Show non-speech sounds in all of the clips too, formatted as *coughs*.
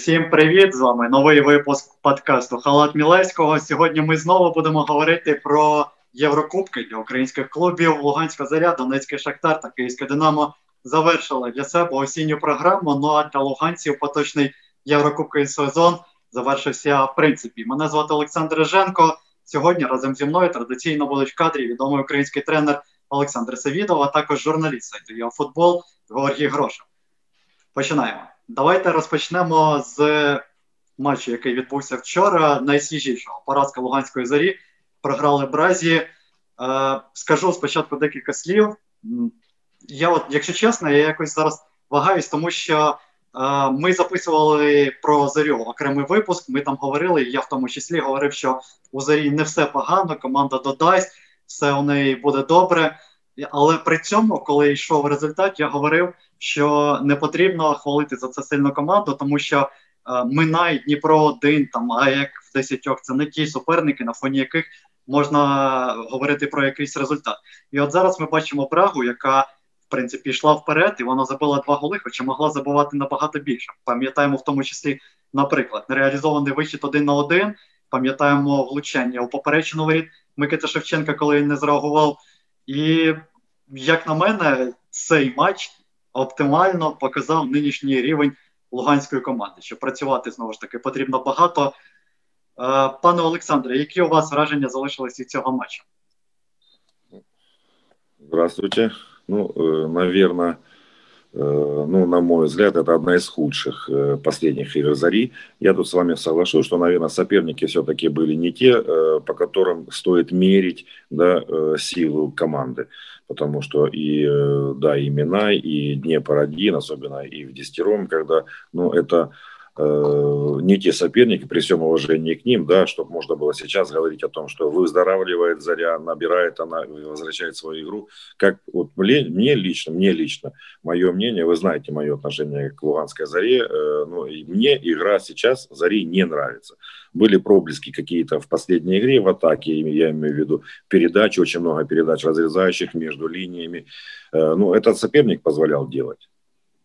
всім привіт! З вами новий випуск подкасту Халат Мілевського. Сьогодні ми знову будемо говорити про Єврокубки для українських клубів. Луганська заря, Донецький Шахтар та Київське Динамо завершили для себе осінню програму. Ну а для луганців поточний єврокубковий сезон завершився в принципі. Мене звати Олександр Риженко. Сьогодні разом зі мною традиційно будуть в кадрі відомий український тренер Олександр Савідов, а також журналіст сайту Футбол Георгій Гроша. Починаємо. Давайте розпочнемо з матчу, який відбувся вчора. Найсвіжішого поразка Луганської зорі. Програли Бразі. Е, скажу спочатку декілька слів. Я, от, якщо чесно, я якось зараз вагаюсь, тому що е, ми записували про зорю окремий випуск. Ми там говорили. Я в тому числі говорив, що у зорі не все погано, команда додасть, все у неї буде добре. Але при цьому, коли йшов результат, я говорив, що не потрібно хвалити за це сильну команду, тому що е, Минай, Дніпро один там, а як в десятьох, це не ті суперники, на фоні яких можна говорити про якийсь результат. І от зараз ми бачимо Прагу, яка в принципі йшла вперед, і вона забила два голи, хоча могла забувати набагато більше. Пам'ятаємо в тому числі, наприклад, нереалізований вихід один на один. Пам'ятаємо влучання у поперечину воріт Микита Шевченка, коли він не зреагував. І як на мене, цей матч оптимально показав нинішній рівень луганської команди. Щоб працювати знову ж таки потрібно багато. Е, пане Олександре, які у вас враження залишились від цього матчу? Здравствуйте. Ну, э, наверное, э, ну, на мой взгляд, это одна из худших э, последних игр Зари. Я тут с вами соглашусь, что, наверное, соперники все-таки были не те, по которым стоит мерить да, силу команды потому что и, э, да, и Минай, и Днепр-1, особенно и в Дестером, когда, ну, это не те соперники, при всем уважении к ним, да, чтобы можно было сейчас говорить о том, что выздоравливает Заря, набирает она, возвращает свою игру. Как вот мне, лично, мне лично, мое мнение, вы знаете мое отношение к Луганской Заре, э, ну, и мне игра сейчас Зари не нравится. Были проблески какие-то в последней игре в атаке, я имею в виду передачи, очень много передач разрезающих между линиями. Э, ну, этот соперник позволял делать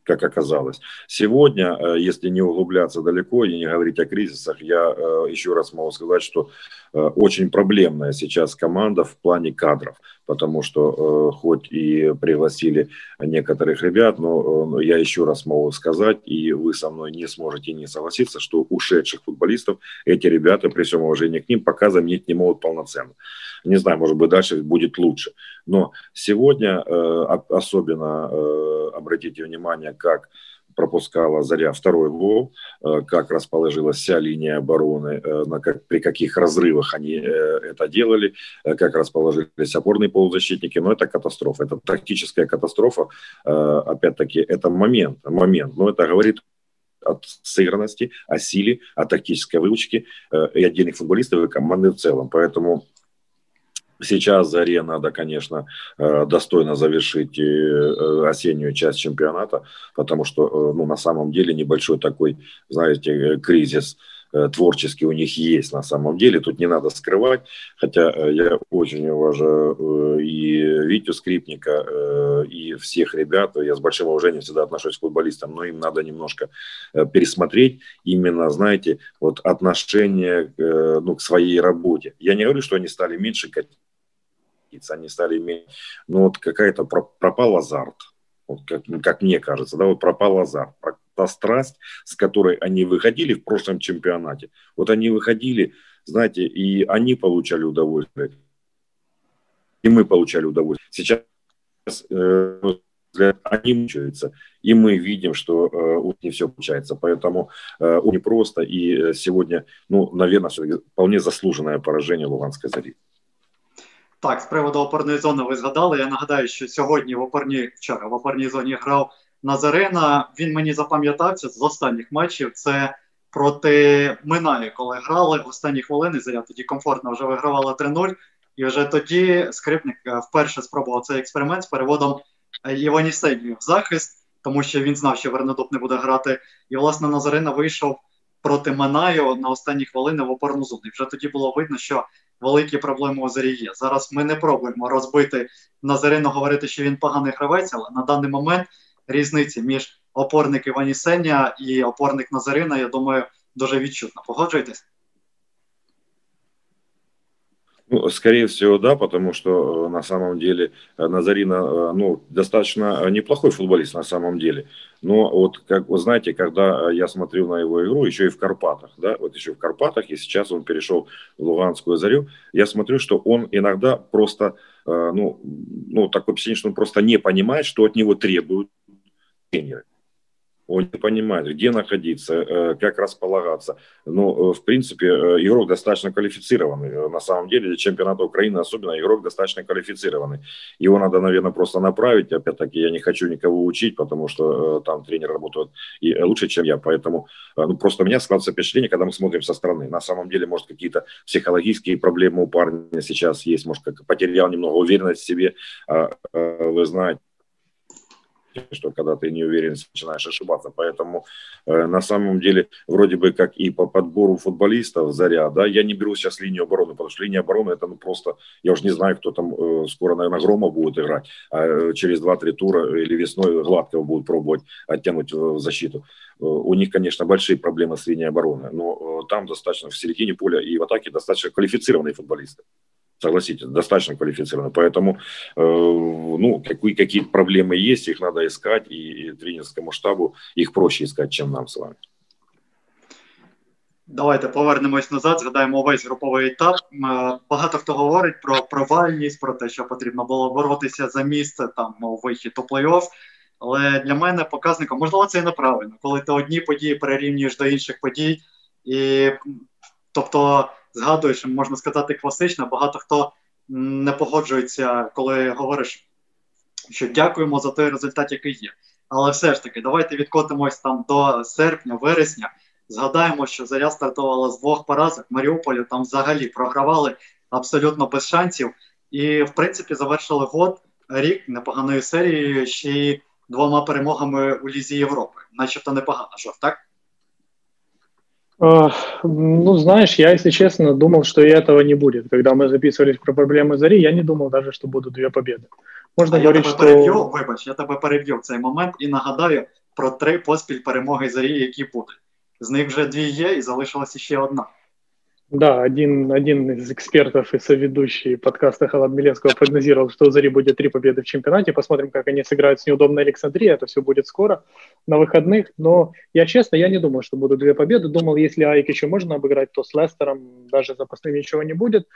как оказалось. Сегодня, э, если не углубляться далеко и не говорить о кризисах, я э, еще раз могу сказать, что очень проблемная сейчас команда в плане кадров потому что э, хоть и пригласили некоторых ребят, но э, я еще раз могу сказать, и вы со мной не сможете не согласиться, что ушедших футболистов эти ребята, при всем уважении к ним, пока заменить не могут полноценно. Не знаю, может быть, дальше будет лучше. Но сегодня э, особенно э, обратите внимание, как пропускала Заря второй гол, э, как расположилась вся линия обороны, э, при каких разрывах они э, это делали, как расположились опорные полузащитники. Но это катастрофа, это тактическая катастрофа. Опять-таки, это момент, момент. Но это говорит о сыгранности, о силе, о тактической выучке и отдельных футболистов и команды в целом. Поэтому Сейчас Заре надо, конечно, э, достойно завершить э, осеннюю часть чемпионата, потому что, э, ну, на самом деле небольшой такой, знаете, кризис творческий у них есть на самом деле, тут не надо скрывать, хотя я очень уважаю и Витю Скрипника, и всех ребят, я с большим уважением всегда отношусь к футболистам, но им надо немножко пересмотреть именно, знаете, вот отношение ну, к своей работе. Я не говорю, что они стали меньше птиц, они стали иметь, ну вот какая-то пропал азарт, вот как, как мне кажется, да, вот пропал азарт, та страсть, с которой они выходили в прошлом чемпионате, вот они выходили, знаете, и они получали удовольствие, и мы получали удовольствие. Сейчас э, они мучаются, и мы видим, что э, у них все получается. Поэтому э, непросто, и э, сегодня, ну, наверное, вполне заслуженное поражение Луганской зари. Так, з приводу опорної зони ви згадали. Я нагадаю, що сьогодні в опорній вчора в опорній зоні грав Назарена. Він мені запам'ятався з останніх матчів. Це проти Минаю, коли грали в останні хвилини. Заря тоді комфортно вже вигравали 3-0. І вже тоді скрипник е, вперше спробував цей експеримент з переводом е, Іванісевію в захист, тому що він знав, що Вернедоп не буде грати. І, власне, Назарина вийшов проти Минаю на останні хвилини в опорну зону. І вже тоді було видно, що великі проблеми у Зарі є. Зараз ми не пробуємо розбити Назарину, говорити, що він поганий гравець, але на даний момент різниці між опорник Іванісеня і опорник Назарина, я думаю, дуже відчутно. Погоджуєтесь? Ну, скорее всего, да, потому что э, на самом деле э, Назарина, э, ну, достаточно неплохой футболист на самом деле. Но вот, как вы знаете, когда я смотрел на его игру, еще и в Карпатах, да, вот еще в Карпатах, и сейчас он перешел в Луганскую Зарю, я смотрю, что он иногда просто, ну, ну такое впечатление, что он просто не понимает, что от него требуют тренеры. Он не понимает, где находиться, э, как располагаться. Но, ну, э, в принципе, э, игрок достаточно квалифицированный. На самом деле, для чемпионата Украины особенно игрок достаточно квалифицированный. Его надо, наверное, просто направить. Опять-таки, я не хочу никого учить, потому что там тренер работает и лучше, чем я. Поэтому ну, просто у меня складывается впечатление, когда мы смотрим со стороны. На самом деле, может, какие-то психологические проблемы у парня сейчас есть. Может, как потерял немного уверенность в себе. А, вы знаете, что когда ты не уверен, начинаешь ошибаться. Поэтому э, на самом деле вроде бы как и по подбору футболистов Заря, да, я не беру сейчас линию обороны, потому что линия обороны это ну просто, я уже не знаю, кто там э, скоро, наверное, Грома будет играть, а э, через 2-3 тура или весной Гладкого будут пробовать оттянуть в защиту. Э, у них, конечно, большие проблемы с линией обороны, но э, там достаточно в середине поля и в атаке достаточно квалифицированные футболисты согласитесь, достаточно квалифицированы. Поэтому, э, ну, какие, какие проблемы есть, их надо искать, и, и тренерскому штабу их проще искать, чем нам с вами. Давайте повернемось назад, згадаємо весь груповий етап. Е, багато хто говорить про провальність, про те, що потрібно було боротися за місце там у вихід у плей-офф. Але для мене показником, можливо, це і неправильно, коли ти одні події перерівнюєш до інших подій, і тобто згадуєш, можна сказати, класично. Багато хто не погоджується, коли говориш, що дякуємо за той результат, який є. Але все ж таки, давайте відкотимось там до серпня, вересня. Згадаємо, що заря стартувала з двох поразок. Маріуполю там взагалі програвали абсолютно без шансів. І, в принципі, завершили год рік непоганою серією ще й двома перемогами у Лізі Європи. Начебто непогано, жов, так? Ну, знаешь, я, если честно, думал, что и этого не будет. Когда мы записывались про проблемы Зари, я не думал даже, что будут две победы. Можна а говорити, я тебе що... переб'ю, вибач, я тебе переб'ю в цей момент і нагадаю про три поспіль перемоги Зарі, які будуть. З них вже дві є, і залишилася ще одна. Да, один, один из экспертов и соведущий подкаста Халат Милевского прогнозировал, что у Зари будет три победы в чемпионате. Посмотрим, как они сыграют с неудобной Александрией. Это все будет скоро, на выходных. Но я честно, я не думал, что будут две победы. Думал, если Айк еще можно обыграть, то с Лестером даже запасным ничего не будет.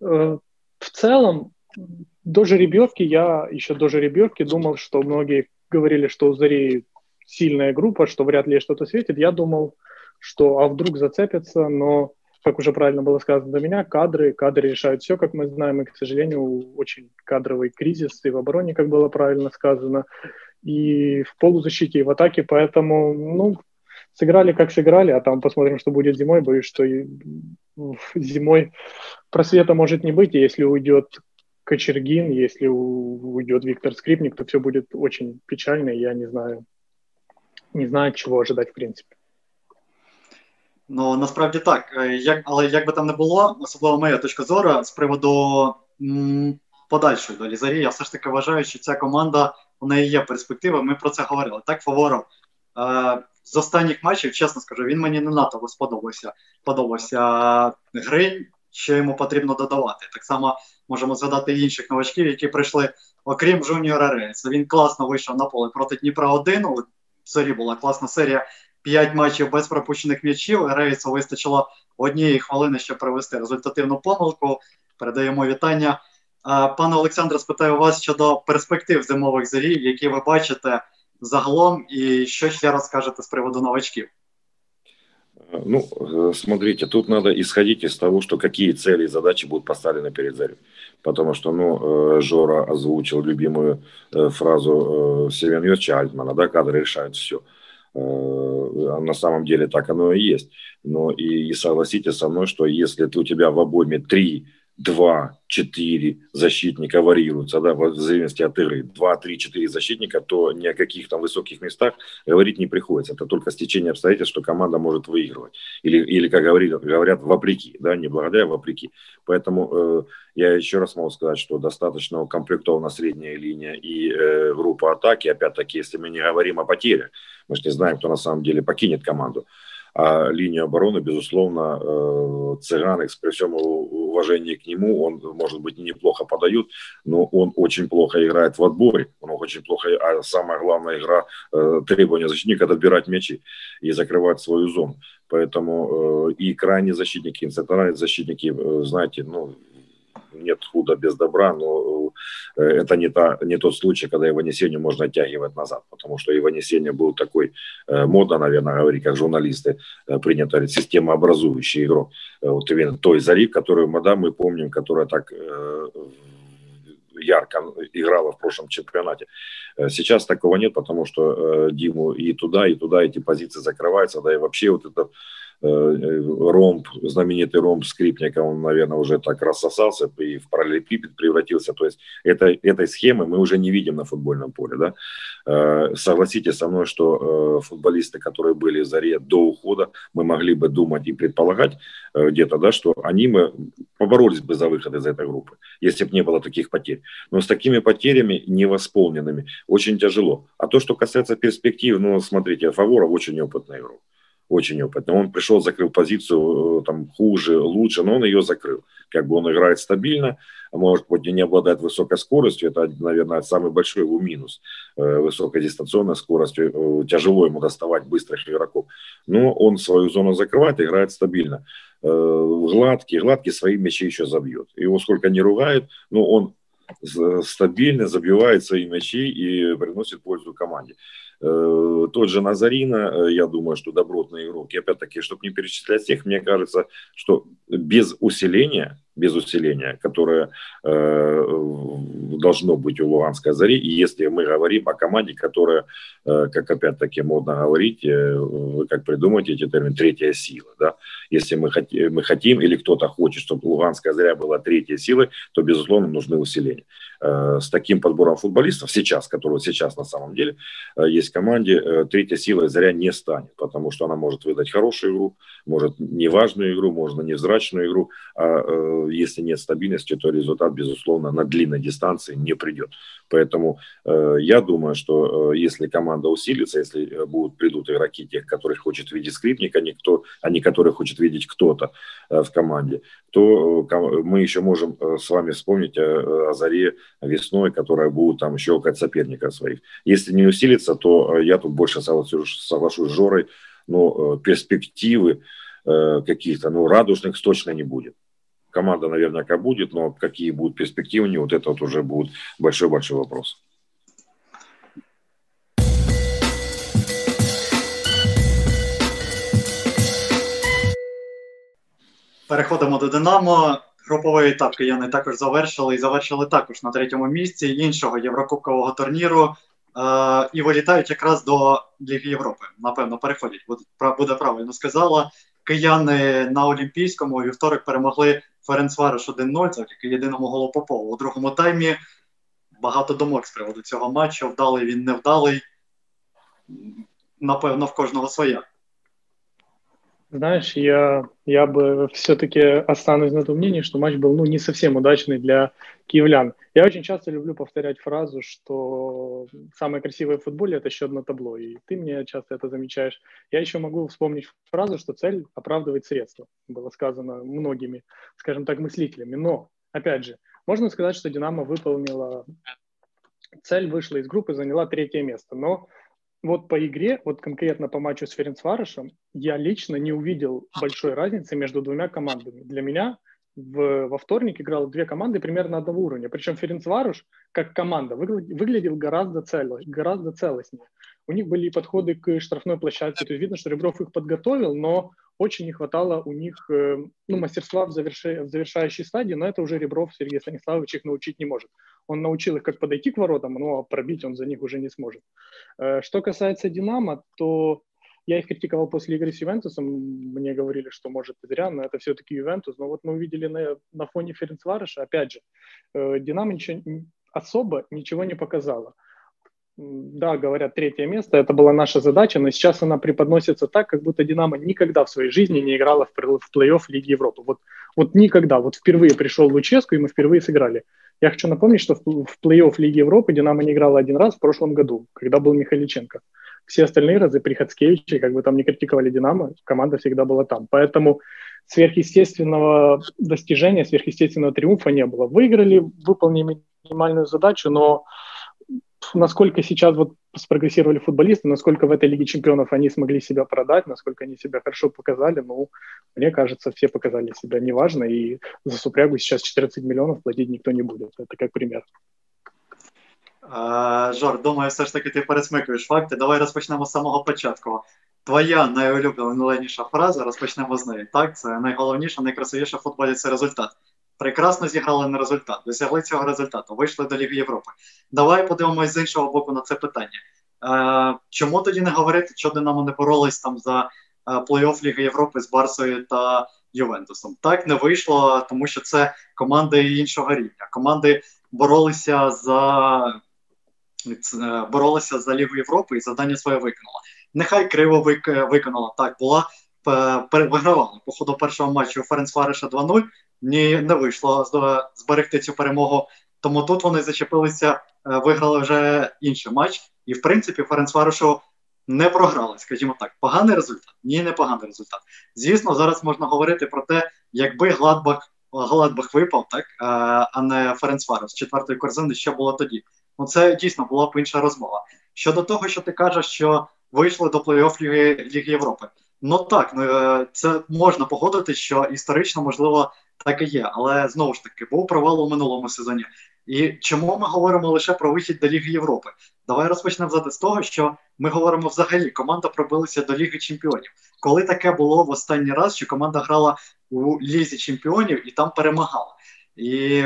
Э, в целом, до жеребьевки, я еще до жеребьевки думал, что многие говорили, что у Зари сильная группа, что вряд ли что-то светит. Я думал, что а вдруг зацепятся, но как уже правильно было сказано до меня, кадры, кадры решают все, как мы знаем, и, к сожалению, очень кадровый кризис и в обороне, как было правильно сказано, и в полузащите, и в атаке, поэтому, ну, сыграли как сыграли, а там посмотрим, что будет зимой, боюсь, что зимой просвета может не быть, и если уйдет Кочергин, если уйдет Виктор Скрипник, то все будет очень печально, я не знаю, не знаю, чего ожидать в принципе. Ну насправді так. Е, як, Але як би там не було, особливо моя точка зору з приводу м, подальшої долі зарі, я все ж таки вважаю, що ця команда у неї є перспектива. Ми про це говорили. Так, Фаворов. Е, з останніх матчів, чесно скажу, він мені не надто сподобався. Подобався Гринь, що йому потрібно додавати. Так само можемо згадати інших новачків, які прийшли, окрім Жуніора Рейса. Він класно вийшов на поле проти Дніпра 1 У Зорі була класна серія 5 матчів без пропущених м'ячів. Рейсу вистачило однієї хвилини, щоб провести результативну помилку. Передаємо вітання. Пане Олександре, спитаю вас щодо перспектив зимових зарів, які ви бачите загалом, і що ще розкажете з приводу новачків. Ну, э, смотрите, тут надо исходить из того, что какие цели и задачи будут поставлены перед Зарей. Потому что, ну, э, Жора озвучил любимую э, фразу Севен Йорча Альтмана, да, кадры решают все. Э, на самом деле так оно и есть. Но и, согласитесь со мной, что если ты, у тебя в обойме три два, четыре защитника варьируются, да, в зависимости от игры, два, три, четыре защитника, то ни о каких там высоких местах говорить не приходится. Это только стечение обстоятельств, что команда может выигрывать. Или, или как говорят, говорят, вопреки, да, не благодаря, а вопреки. Поэтому э, я еще раз могу сказать, что достаточно укомплектована средняя линия и э, группа атаки. Опять-таки, если мы не говорим о потерях, мы же не знаем, кто на самом деле покинет команду. А линию обороны, безусловно, э, Цыганекс, при всем уважении к нему, он, может быть, неплохо подает, но он очень плохо играет в отборе, он очень плохо, а самая главная игра, э, требования защитника – это отбирать мячи и закрывать свою зону. Поэтому э, и крайние защитники, и центральные защитники, знаете, ну, нет худа без добра, но э, это не, та, не тот случай, когда его несение можно оттягивать назад, потому что его несение был такой, э, модно, наверное, говорить, как журналисты, э, принято говорить, системообразующий игрок. Вот именно той зари, которую мы, да, мы помним, которая так ярко играла в прошлом чемпионате. Сейчас такого нет, потому что Диму и туда, и туда эти позиции закрываются, да и вообще вот этот ромб, знаменитый ромб скрипника, он, наверное, уже так рассосался и в параллелепипед превратился. То есть это, этой схемы мы уже не видим на футбольном поле. Да? Э, согласитесь со мной, что э, футболисты, которые были в Заре до ухода, мы могли бы думать и предполагать где-то, да, что они мы поборолись бы за выход из этой группы, если бы не было таких потерь. Но с такими потерями невосполненными очень тяжело. А то, что касается перспектив, ну, смотрите, Фаворов очень опытный игрок очень опытный. Он пришел, закрыл позицию э, там хуже, лучше, но он ее закрыл. Как бы он играет стабильно, может быть, не обладает высокой скоростью, это, наверное, самый большой его минус. Э, высокой дистанционной скоростью, э, тяжело ему доставать быстрых игроков. Но он свою зону закрывает, играет стабильно. Гладкий, гладкий свои мячи еще забьет. Его сколько не ругают, но он стабильно забивает свои мячи и приносит пользу команде. Э, тот же Назарина, э, я думаю, что добротный игрок. И опять-таки, чтобы не перечислять всех, мне кажется, что без усиления, без усиления, которое э, должно быть у Луганской Зари, и если мы говорим о команде, которая, э, как опять-таки модно говорить, э, вы как придумаете эти термины, третья сила, да, если мы, хот, мы хотим или кто-то хочет, чтобы Луганская Заря была третьей силой, то, безусловно, нужны усиления. Э, с таким подбором футболистов сейчас, который сейчас на самом деле э, есть команде, э, третья сила Заря не станет, потому что она может выдать хорошую игру, может неважную игру, можно невзрачную игру, а если нет стабильности, то результат, безусловно, на длинной дистанции не придет. Поэтому э, я думаю, что э, если команда усилится, если э, будут придут игроки тех, которых хочет видеть скрипник, а не, кто, а не которых хочет видеть кто-то э, в команде, то э, мы еще можем э, с вами вспомнить о, о заре весной, которая будет там щелкать соперника своих. Если не усилится, то э, я тут больше соглашусь, соглашусь с Жорой, но э, перспективы э, каких-то, ну, радужных точно не будет команда наверняка будет, но какие будут перспективы, не вот это вот уже будет большой-большой вопрос. Переходимо до Динамо. Груповий етап кияни також завершили і завершили також на третьому місці іншого єврокубкового турніру. Е, і вилітають якраз до Ліги Європи. Напевно, переходять, буде, буде правильно сказала. Кияни на Олімпійському у вівторок перемогли Ференцвариш 1-0, завдяки єдиному голу Попова. У другому таймі багато думок з приводу цього матчу. Вдалий він невдалий. Напевно, в кожного своя. Знаешь, я, я бы все-таки останусь на том мнении, что матч был ну, не совсем удачный для киевлян. Я очень часто люблю повторять фразу, что самое красивое в футболе – это счет на табло, и ты мне часто это замечаешь. Я еще могу вспомнить фразу, что цель оправдывает средства. Было сказано многими, скажем так, мыслителями. Но, опять же, можно сказать, что «Динамо» выполнила цель, вышла из группы, заняла третье место. Но вот по игре, вот конкретно по матчу с Ференцварышем, я лично не увидел большой разницы между двумя командами. Для меня в, во вторник играл две команды примерно одного уровня. Причем Ференцваруш, как команда, выглядел, выглядел гораздо, цело, гораздо целостнее. У них были подходы к штрафной площадке. То есть видно, что Ребров их подготовил, но очень не хватало у них э, ну, мастерства в, заверши, в завершающей стадии, но это уже Ребров Сергей Станиславович их научить не может. Он научил их, как подойти к воротам, но пробить он за них уже не сможет. Э, что касается «Динамо», то Я их критиковал после игры с Ювентусом, мне говорили, что может зря, но это все-таки Ювентус. Но вот мы увидели на, на фоне Ференцвареша, опять же, э, Динамо ничего, особо ничего не показала. Да, говорят, третье место, это была наша задача, но сейчас она преподносится так, как будто Динамо никогда в своей жизни не играла в плей-офф Лиги Европы. Вот, вот никогда. Вот впервые пришел Луческу, и мы впервые сыграли. Я хочу напомнить, что в, плей-офф Лиги Европы Динамо не играла один раз в прошлом году, когда был Михаличенко. Все остальные разы при Хацкевиче, как бы там не критиковали Динамо, команда всегда была там. Поэтому сверхъестественного достижения, сверхъестественного триумфа не было. Выиграли, выполнили минимальную задачу, но насколько сейчас вот спрогрессировали футболисты, насколько в этой Лиге чемпионов они смогли себя продать, насколько они себя хорошо показали, ну, мне кажется, все показали себя неважно, и за Супрягу сейчас 14 миллионов платить никто не будет. Это как пример. Жор, думаю, все ж таки ти пересмикуєш факти. Давай розпочнемо з самого початку. Твоя найулюбленіша фраза, розпочнемо з неї. Так, це найголовніше, найкрасивіше в футболі це результат Прекрасно зіграли на результат, досягли цього результату, вийшли до Ліги Європи. Давай подивимось з іншого боку на це питання. Е, Чому тоді не говорити, що Динамо не боролись там за е, плей-офф Ліги Європи з Барсою та Ювентусом? Так не вийшло, тому що це команди іншого рівня. Команди боролися за е, боролися за Лігу Європи і завдання своє виконала. Нехай криво виконала. Так, була вигравала по ходу першого матчу Ференц Фареша 2-0, ні, не вийшло зберегти цю перемогу. Тому тут вони зачепилися, е, виграли вже інший матч, і в принципі Ференцварушу не програли, скажімо так. Поганий результат? Ні, не поганий результат. Звісно, зараз можна говорити про те, якби Гладбах Гладбах випав, так е, а не Ференцварус з четвертої корзини, що було тоді. Ну це дійсно була б інша розмова. Щодо того, що ти кажеш, що вийшли до плей-офф Ліги, Ліги Європи. Ну так, ну, е, це можна погодити, що історично можливо так і є. Але знову ж таки, був провал у минулому сезоні. І чому ми говоримо лише про вихід до Ліги Європи? Давай розпочнемо з того, що ми говоримо взагалі, команда пробилася до Ліги Чемпіонів. Коли таке було в останній раз, що команда грала у Лізі Чемпіонів і там перемагала. І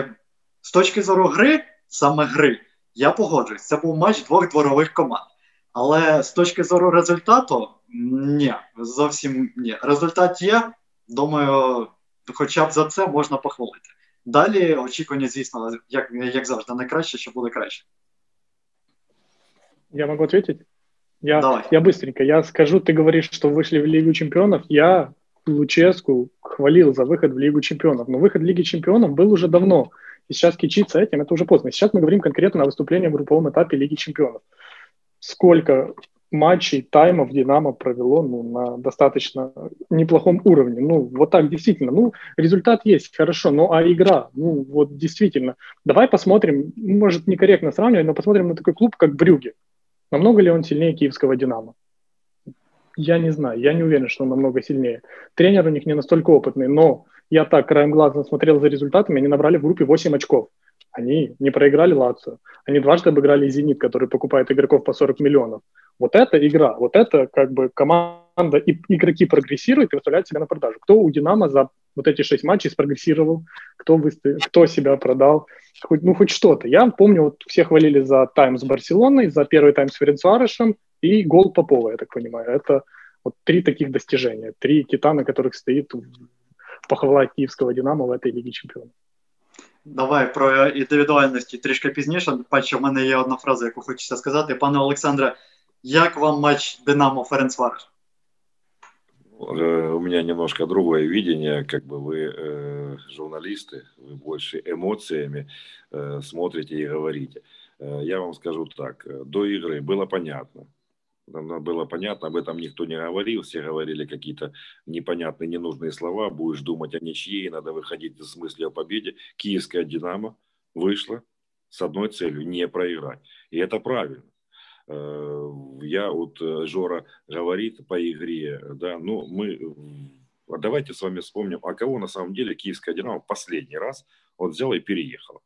з точки зору гри, саме гри, я погоджуюсь, це був матч двох дворових команд. Але з точки зору результату, ні, зовсім ні. Результат є. Думаю, хоча б за це можна похвалити. Далі очікування, звісно, як як завжди, найкраще, що буде краще. Я могу ответить? Я, Давай. я быстренько. Я скажу, ты говоришь, что вышли в Лигу чемпионов. Я Луческу хвалил за выход в Лигу чемпионов. Но выход в Лиге чемпионов был уже давно. И сейчас кичиться этим, это уже поздно. Сейчас мы говорим конкретно о выступлении в групповом этапе Лиги чемпионов. Сколько матчей, таймов Динамо провело ну, на достаточно неплохом уровне. Ну, вот так действительно. Ну, результат есть, хорошо, ну, а игра, ну, вот действительно. Давай посмотрим, может, некорректно сравнивать, но посмотрим на такой клуб, как Брюги. Намного ли он сильнее киевского Динамо? Я не знаю, я не уверен, что он намного сильнее. Тренер у них не настолько опытный, но я так краем глаза смотрел за результатами, они набрали в группе 8 очков. Они не проиграли Лацию. Они дважды обыграли Зенит, который покупает игроков по 40 миллионов. Вот это игра, вот это как бы команда, и игроки прогрессируют и выставляют себя на продажу. Кто у Динамо за вот эти шесть матчей спрогрессировал, кто, выставил, кто себя продал, хоть, ну хоть что-то. Я помню, вот все хвалили за тайм с Барселоной, за первый тайм с Ференцварышем и гол Попова, я так понимаю. Это вот три таких достижения, три кита, на которых стоит похвала киевского Динамо в этой Лиге Чемпионов. Давай про індивідуальності трішки пізніше. Бачу, в мене є одна фраза, яку хочеться сказати. Пане Олександре, Як вам матч Динамо Ференцвареш? У меня немножко другое видение, как бы вы э, журналисты, вы больше эмоциями э, смотрите и говорите. Э, я вам скажу так, до игры было понятно, было понятно, об этом никто не говорил, все говорили какие-то непонятные, ненужные слова, будешь думать о ничьей, надо выходить с мыслью о победе. Киевская «Динамо» вышла с одной целью – не проиграть. И это правильно. Э, я вот э, Жора говорит по игре, да, ну мы давайте с вами вспомним, а кого на самом деле киевская Динамо последний раз он взял и переехала.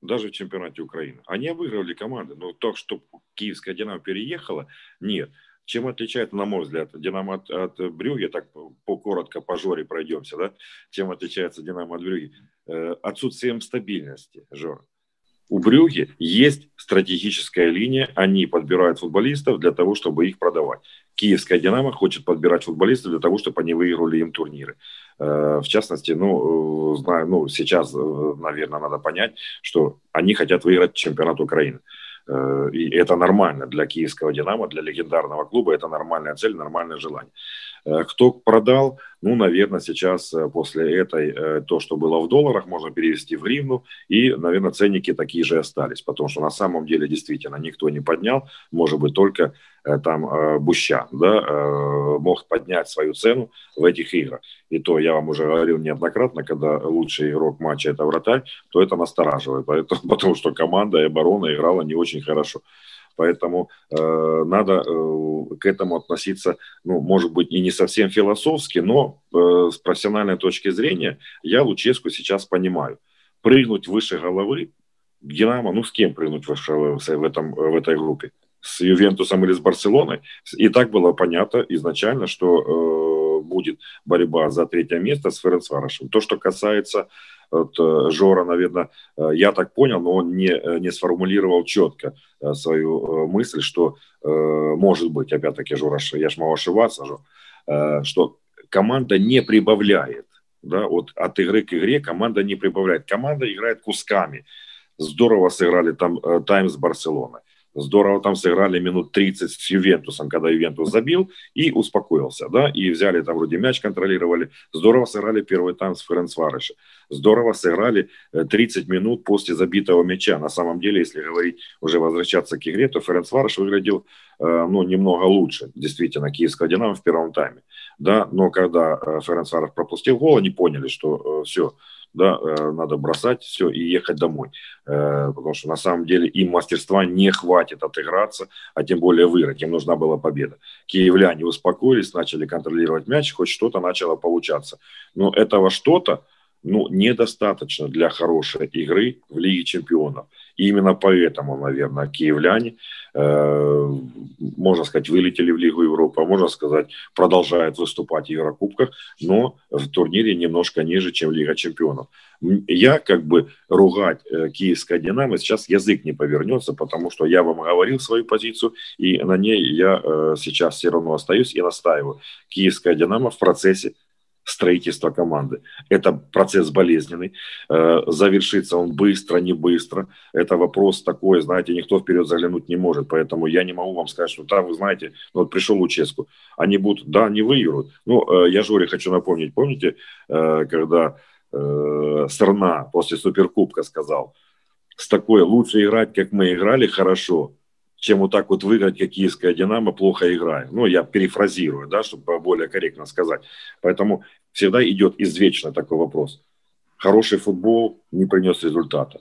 Даже в чемпионате Украины. Они обыгрывали команды, но так, что киевская Динамо переехала, нет. Чем отличает, на мой взгляд, Динамо от, от Брюги, так по, коротко по Жоре пройдемся, да, чем отличается Динамо от Брюги? Э, отсутствием стабильности, Жора. у Брюги есть стратегическая линия, они подбирают футболистов для того, чтобы их продавать. Киевская «Динамо» хочет подбирать футболистов для того, чтобы они выиграли им турниры. Э, в частности, ну, э, знаю, ну, сейчас, э, наверное, надо понять, что они хотят выиграть чемпионат Украины. И это нормально для киевского «Динамо», для легендарного клуба. Это нормальная цель, нормальное желание. Кто продал, ну, наверное, сейчас после этой, то, что было в долларах, можно перевести в гривну, и, наверное, ценники такие же остались, потому что на самом деле действительно никто не поднял, может быть, только там Буща, да, мог поднять свою цену в этих играх. И то я вам уже говорил неоднократно, когда лучший игрок матча это вратарь, то это настораживает, поэтому, *laughs* потому что команда и оборона играла не очень хорошо. Поэтому э, надо э, к этому относиться, ну, может быть, и не совсем философски, но э, с профессиональной точки зрения я Луческу сейчас понимаю. Прыгнуть выше головы, Динамо, ну с кем прыгнуть выше в, этом, в этой группе? С Ювентусом или с Барселоной? И так было понятно изначально, что э, будет борьба за третье место с Ференцварышем. То, что касается вот, э, Жора, наверное, э, я так понял, но он не, э, не сформулировал четко свою мысль, что может быть, опять-таки, Жора, я ж могу ошибаться, что команда не прибавляет. Да, вот от игры к игре команда не прибавляет. Команда играет кусками. Здорово сыграли там Таймс Барселоны. Здорово там сыграли минут 30 с Ювентусом, когда Ювентус забил и успокоился, да, и взяли там вроде мяч, контролировали. Здорово сыграли первый тайм с Ференцварыша. Здорово сыграли 30 э, минут после забитого мяча. На самом деле, если говорить, уже возвращаться к игре, то Ференцварыш выглядел, э, ну, немного лучше, действительно, киевского Динамо в первом тайме, да, но когда э, Ференцварыш пропустил гол, они поняли, что все, да, э, надо бросать все и ехать домой. Э, потому что на самом деле им мастерства не хватит отыграться, а тем более выиграть. Им нужна была победа. Киевляне успокоились, начали контролировать мяч, хоть что-то начало получаться. Но этого что-то, ну, недостаточно для хорошей игры в Лиге чемпионов. И именно поэтому, наверное, киевляне, э, можно сказать, вылетели в Лигу Европы, а можно сказать, продолжают выступать в Еврокубках, но в турнире немножко ниже, чем Лига чемпионов. Я как бы ругать э, киевское «Динамо» сейчас язык не повернется, потому что я вам говорил свою позицию, и на ней я э, сейчас все равно остаюсь и настаиваю. Киевское «Динамо» в процессе строительства команды. Это процесс болезненный, э, завершится он быстро, не быстро. Это вопрос такой, знаете, никто вперед заглянуть не может, поэтому я не могу вам сказать, что там, вы знаете, ну, вот пришел Луческу, они будут, да, не выиграют. Ну, э, я Жоре хочу напомнить, помните, э, когда Сарна после Суперкубка сказал, с такой лучше играть, как мы играли, хорошо, чем вот так вот выиграть, как киевская «Динамо» плохо играет. Ну, я перефразирую, да, чтобы более корректно сказать. Поэтому всегда идет извечно такой вопрос. Хороший футбол не принес результата.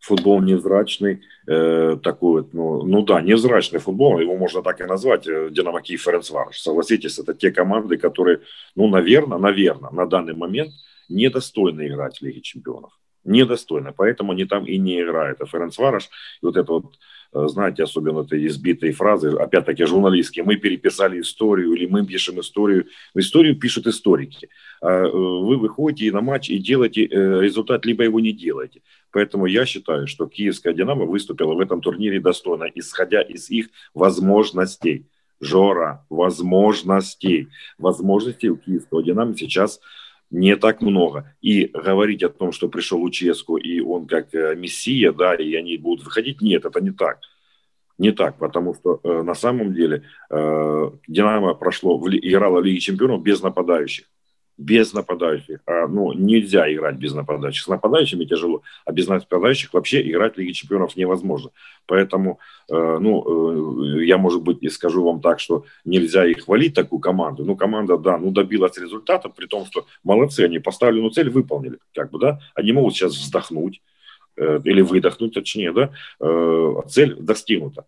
Футбол невзрачный, э, такой вот, ну, ну да, невзрачный футбол, его можно так и назвать, э, Динамо Киев Ференцварш. Согласитесь, это те команды, которые, ну, наверное, наверное, на данный момент недостойны играть в Лиге Чемпионов. Недостойны, поэтому они там и не играют. А Ференцварш, и вот это вот Э, знаете, особенно эти избитые фразы, опять-таки журналистские, мы переписали историю или мы пишем историю. Историю пишут историки. А э, вы выходите на матч и делаете э, результат, либо его не делаете. Поэтому я считаю, что киевская «Динамо» выступила в этом турнире достойно, исходя из их возможностей. Жора, возможностей. Возможностей у киевского «Динамо» сейчас – не так много. И говорить о том, что пришел Луческу, и он как э, мессия, да, и они будут выходить, нет, это не так. Не так, потому что э, на самом деле э, Динамо прошло, в, играла в Лиге Чемпионов без нападающих без нападающих. А, ну, нельзя играть без нападающих. С нападающими тяжело, а без нападающих вообще играть в Лиге Чемпионов невозможно. Поэтому, э, ну, э, я, может быть, и скажу вам так, что нельзя их хвалить, такую команду. Ну, команда, да, ну, добилась результата, при том, что молодцы, они поставленную цель выполнили, как бы, да. Они могут сейчас вздохнуть, э, или выдохнуть, точнее, да, э, цель достигнута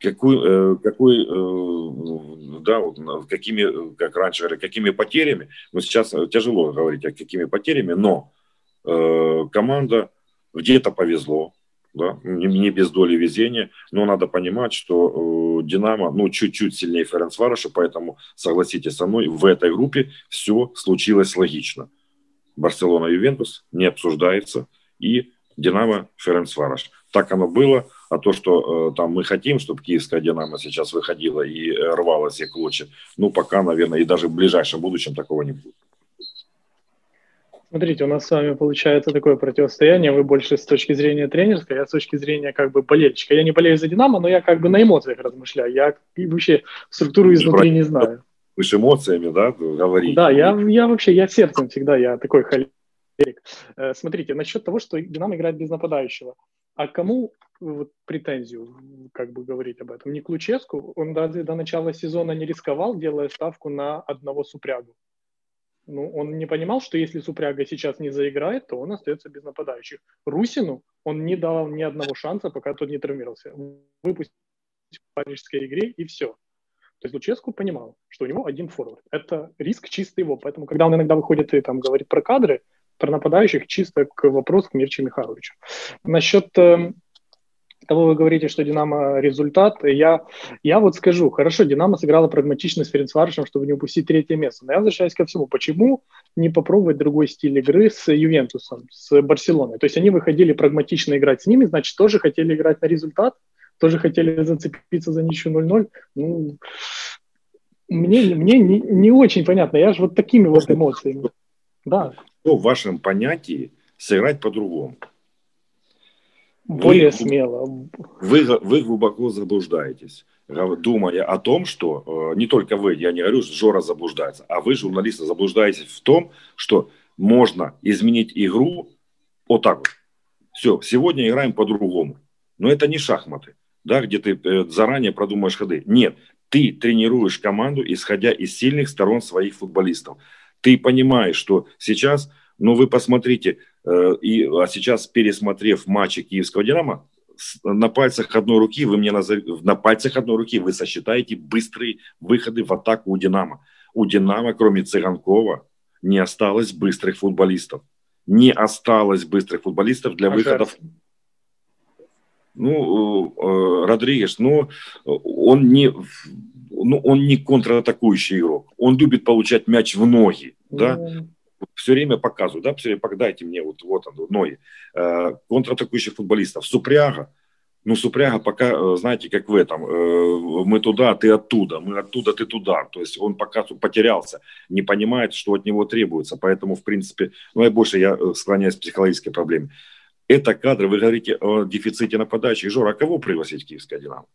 какой, э, какой э, да, какими, как раньше говорили, какими потерями, но сейчас тяжело говорить о какими потерями, но э, команда где-то повезло, да, не без доли везения, но надо понимать, что Динамо, ну, чуть-чуть сильнее Ференцвараша, поэтому, согласитесь со мной, в этой группе все случилось логично. Барселона-Ювентус не обсуждается, и Динамо Ференцвараш. Так оно было, а то, что э, там мы хотим, чтобы киевская Динамо сейчас выходила и э, рвала все клочья, ну, пока, наверное, и даже в ближайшем будущем такого не будет. Смотрите, у нас с вами получается такое противостояние. Вы больше с точки зрения тренерской, я с точки зрения как бы болельщика. Я не болею за Динамо, но я как бы на эмоциях размышляю. Я вообще структуру изнутри не знаю. Вы с эмоциями, да, говорите? Да, я, я вообще, я сердцем всегда, я такой холерик. Э, смотрите, насчет того, что Динамо играет без нападающего. А кому вот, претензию, как бы говорить об этом? Не Ключеску, он до, до начала сезона не рисковал, делая ставку на одного супрягу. Ну, он не понимал, что если Супряга сейчас не заиграет, то он остается без нападающих. Русину он не дал ни одного шанса, пока тот не травмировался. Выпустил в парижской игре и все. То есть Луческу понимал, что у него один форвард. Это риск чисто его. Поэтому, когда он иногда выходит и там говорит про кадры, про нападающих, чисто к вопросу к Мирче Михайловичу. Насчет э, того вы говорите, что Динамо результат. Я, я вот скажу, хорошо, Динамо сыграла прагматично с Ференцваршем, чтобы не упустить третье место. Но я возвращаюсь ко всему. Почему не попробовать другой стиль игры с Ювентусом, с Барселоной? То есть они выходили прагматично играть с ними, значит, тоже хотели играть на результат, тоже хотели зацепиться за ничью 0-0. Ну, мне, мне не, не очень понятно. Я же вот такими вот эмоциями. Да. Что в вашем понятии сыграть по-другому? более вы, смело. Вы, вы глубоко заблуждаетесь, думая о том, что э, не только вы, я не говорю, что Жора заблуждается, а вы, журналисты, заблуждаетесь в том, что можно изменить игру вот так вот. Все, сегодня играем по-другому. Но это не шахматы, да, где ты э, заранее продумаешь ходы. Нет, ты тренируешь команду, исходя из сильных сторон своих футболистов. Ты понимаешь, что сейчас, ну вы посмотрите, Э, и, а сейчас, пересмотрев матчи Киевского «Динамо», на пальцах одной руки вы мне назов... на пальцах одной руки вы сосчитаете быстрые выходы в атаку у Динамо. У Динамо, кроме Цыганкова, не осталось быстрых футболистов. Не осталось быстрых футболистов для а выходов. Ну, э, Родригес, ну, он не, ну, он не контратакующий игрок. Он любит получать мяч в ноги, да. Все время показывают, да, все время дайте мне вот, вот он, Ной, э, контратакующих футболистов. Супряга, ну, Супряга пока, э, знаете, как в этом, э, мы туда, ты оттуда, мы оттуда, ты туда. То есть он пока потерялся, не понимает, что от него требуется. Поэтому, в принципе, ну, я больше я э, склоняюсь к психологической проблеме. Это кадры, вы говорите о дефиците нападающих. Жора, а кого пригласить в Киевское Динамо?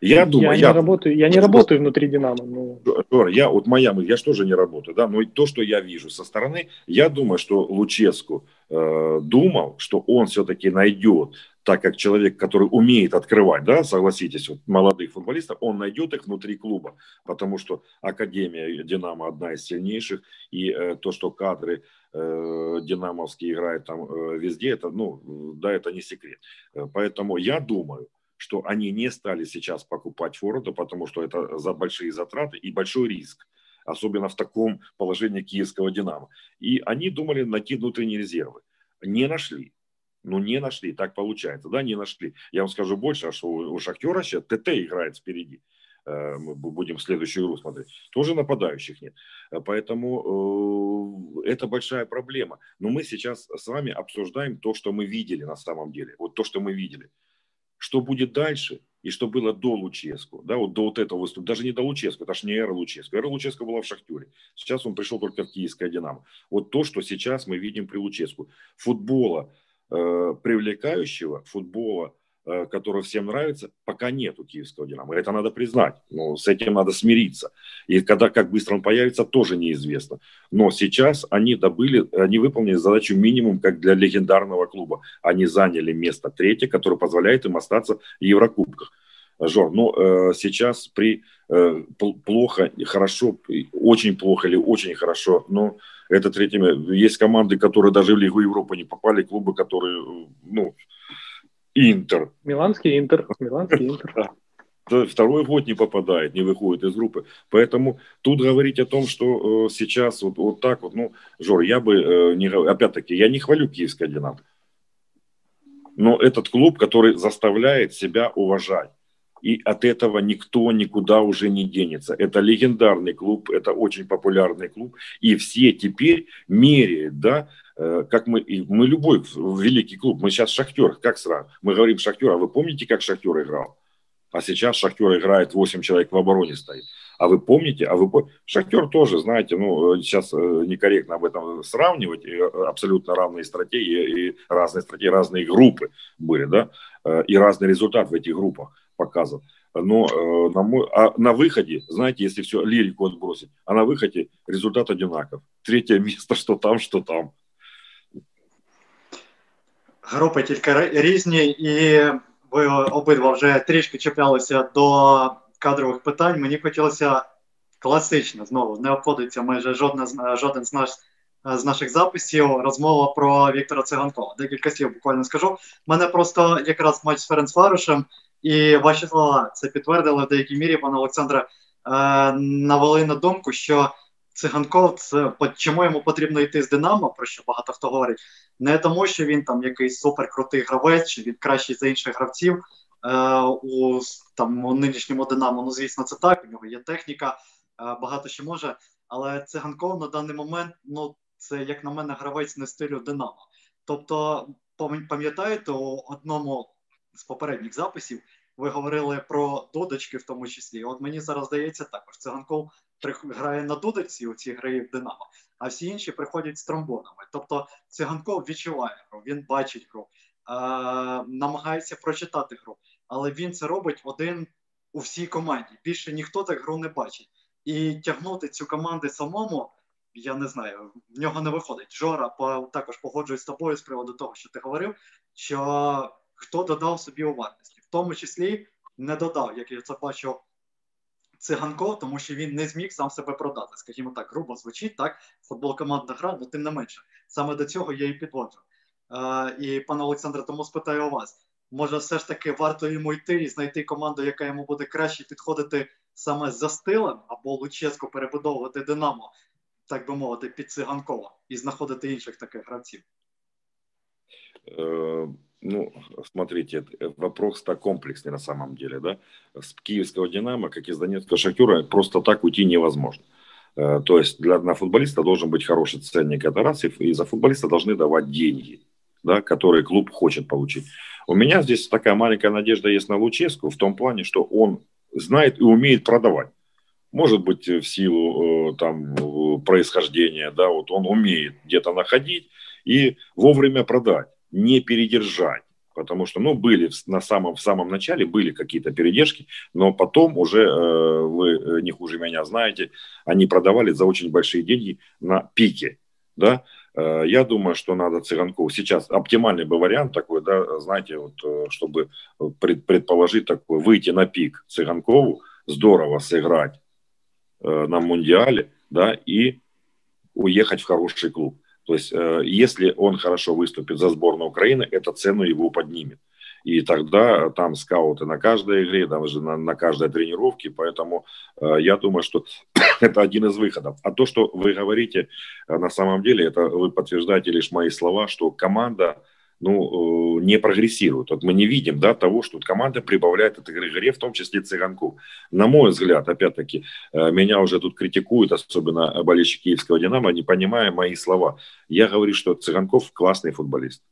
Я думаю, я, я не работаю, я не работаю внутри Динамо. Но... Ну. Я вот моя, я же тоже не работаю, да, но то, что я вижу со стороны, я думаю, что Луческу э, думал, что он все-таки найдет, так как человек, который умеет открывать, да, согласитесь, вот молодых футболистов, он найдет их внутри клуба, потому что Академия Динамо одна из сильнейших, и э, то, что кадры э, динамовские играют там э, везде, это, ну, да, это не секрет. Э, поэтому я думаю, что они не стали сейчас покупать Форда, потому что это за большие затраты и большой риск, особенно в таком положении киевского «Динамо». И они думали найти внутренние резервы. Не нашли. Ну, не нашли, так получается, да, не нашли. Я вам скажу больше, а что у Шахтера сейчас ТТ играет впереди. Э, мы будем следующую игру смотреть. Тоже нападающих нет. Поэтому э, это большая проблема. Но мы сейчас с вами обсуждаем то, что мы видели на самом деле. Вот то, что мы видели что будет дальше и что было до Луческу, да, вот до вот этого выступления, даже не до Луческу, это же не эра Луческу, эра Луческу была в Шахтере, сейчас он пришел только в Киевское Динамо. Вот то, что сейчас мы видим при Луческу. Футбола э, привлекающего, футбола который всем нравится, пока нет у киевского «Динамо». Это надо признать, но с этим надо смириться. И когда, как быстро он появится, тоже неизвестно. Но сейчас они добыли, они выполнили задачу минимум, как для легендарного клуба. Они заняли место третье, которое позволяет им остаться в Еврокубках. Жор, ну э, сейчас при э, плохо, хорошо, очень плохо или очень хорошо, но это третье. Есть команды, которые даже в Лигу Европы не попали, клубы, которые, ну, Интер. Миланский Интер. *laughs* Миланский Интер. Второй год не попадает, не выходит из группы. Поэтому тут говорить о том, что э, сейчас вот, вот так вот, ну, Жор, я бы, э, не, опять-таки, я не хвалю киевское «Динамо». Но этот клуб, который заставляет себя уважать. и от этого никто никуда уже не денется. Это легендарный клуб, это очень популярный клуб, и все теперь меряют, да, как мы, мы любой великий клуб, мы сейчас Шахтер, как сразу, мы говорим Шахтер, а вы помните, как Шахтер играл? А сейчас Шахтер играет 8 человек в обороне стоит. А вы помните, а вы Шахтер тоже, знаете, ну, сейчас э, некорректно об этом сравнивать, э, абсолютно равные стратегии, и разные стратегии, разные группы были, да, и разный результат в этих группах показан. Но э, на, мой, а на выходе, знаете, если все лирику отбросить, а на выходе результат одинаков. Третье место, что там, что там. Групи тільки різні, і ви обидва вже трішки чіплялися до кадрових питань. Мені хотілося класично знову не обходиться майже жодна жоден з наш. З наших записів розмова про Віктора Циганкова. Декілька слів буквально скажу. Мене просто якраз матч з Ференцварушем і ваші слова це підтвердили в деякій мірі, пане Олександре, е, навели на думку, що циганков це чому йому потрібно йти з Динамо, про що багато хто говорить, не тому, що він там якийсь суперкрутий гравець, чи він кращий за інших гравців е, у там у нинішньому Динамо. Ну, звісно, це так. У нього є техніка, е, багато що може. Але циганков на даний момент, ну це як на мене, гравець не стилю Динамо. Тобто, пам'ятаєте, у одному з попередніх записів ви говорили про дудочки, в тому числі. От мені зараз здається, також циганков грає на дудочці у цій грі в Динамо, а всі інші приходять з тромбонами. Тобто циганков відчуває гру, він бачить гру, е- намагається прочитати гру, але він це робить один у всій команді. Більше ніхто так гру не бачить. І тягнути цю команду самому. Я не знаю, в нього не виходить. Жора по, також погоджуюсь з тобою з приводу того, що ти говорив, що хто додав собі уважності, в тому числі не додав, як я це бачив циганко, тому що він не зміг сам себе продати. Скажімо так, грубо звучить так. Футбол командна гра, але тим не менше. Саме до цього я і підводжу. Е, І пане Олександре, тому спитаю вас. Може, все ж таки варто йому йти і знайти команду, яка йому буде краще підходити саме за стилем, або Луческо перебудовувати Динамо, так би мовити, під циганкова і знаходити інших таких гравців. Е, ну, смотрите, вопрос-то комплексный на самом деле, да. С киевского «Динамо», как из донецкого «Шахтера», просто так уйти невозможно. Э, то есть для, на футболиста должен быть хороший ценник, это раз, и за футболиста должны давать деньги, да, которые клуб хочет получить. У меня здесь такая маленькая надежда есть на Луческу в том плане, что он знает и умеет продавать. Может быть, в силу э, там происхождения, да, вот он умеет где-то находить и вовремя продать не передержать. Потому что, ну, были на самом, в самом начале были какие-то передержки, но потом уже, э, вы э, не хуже меня знаете, они продавали за очень большие деньги на пике, да. Э, я думаю, что надо Цыганкову сейчас, оптимальный бы вариант такой, да, знаете, вот, э, чтобы пред, предположить такой, выйти на пик Цыганкову, здорово сыграть э, на Мундиале, да, и уехать в хороший клуб. То есть, э, если он хорошо выступит за сборную Украины, это цену его поднимет. И тогда там скауты на каждой игре, даже на, на каждой тренировке. Поэтому э, я думаю, что *coughs* это один из выходов. А то, что вы говорите, э, на самом деле, это вы подтверждаете лишь мои слова, что команда ну, э, не прогрессируют. Вот мы не видим да, того, что команда прибавляет этой игре, в том числе Цыганку. На мой взгляд, опять-таки, э, меня уже тут критикуют, особенно болельщики Киевского «Динамо», не понимая мои слова. Я говорю, что Цыганков классный футболист.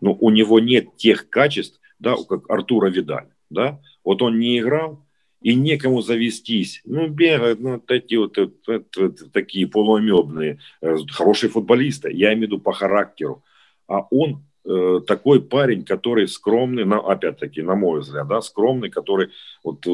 Но у него нет тех качеств, да, как Артура Видаль. Да? Вот он не играл, и некому завестись. Ну, бегают, ну, такие вот, вот, вот, вот такие полуамебные, э, хорошие футболисты, я имею в виду по характеру. А он Э, такой парень, который скромный, на, опять-таки, на мой взгляд, да, скромный, который, вот, э,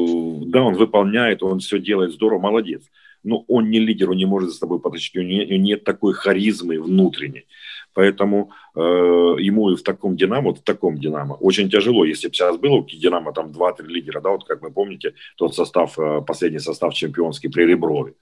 да, он выполняет, он все делает здорово, молодец. Но он не лидер, он не может за собой потащить, у него, нет такой харизмы внутренней. Поэтому э, ему и в таком Динамо, вот в таком Динамо, очень тяжело. Если бы сейчас было у Динамо там 2-3 лидера, да, вот как вы помните, тот состав, э, последний состав чемпионский при Реброве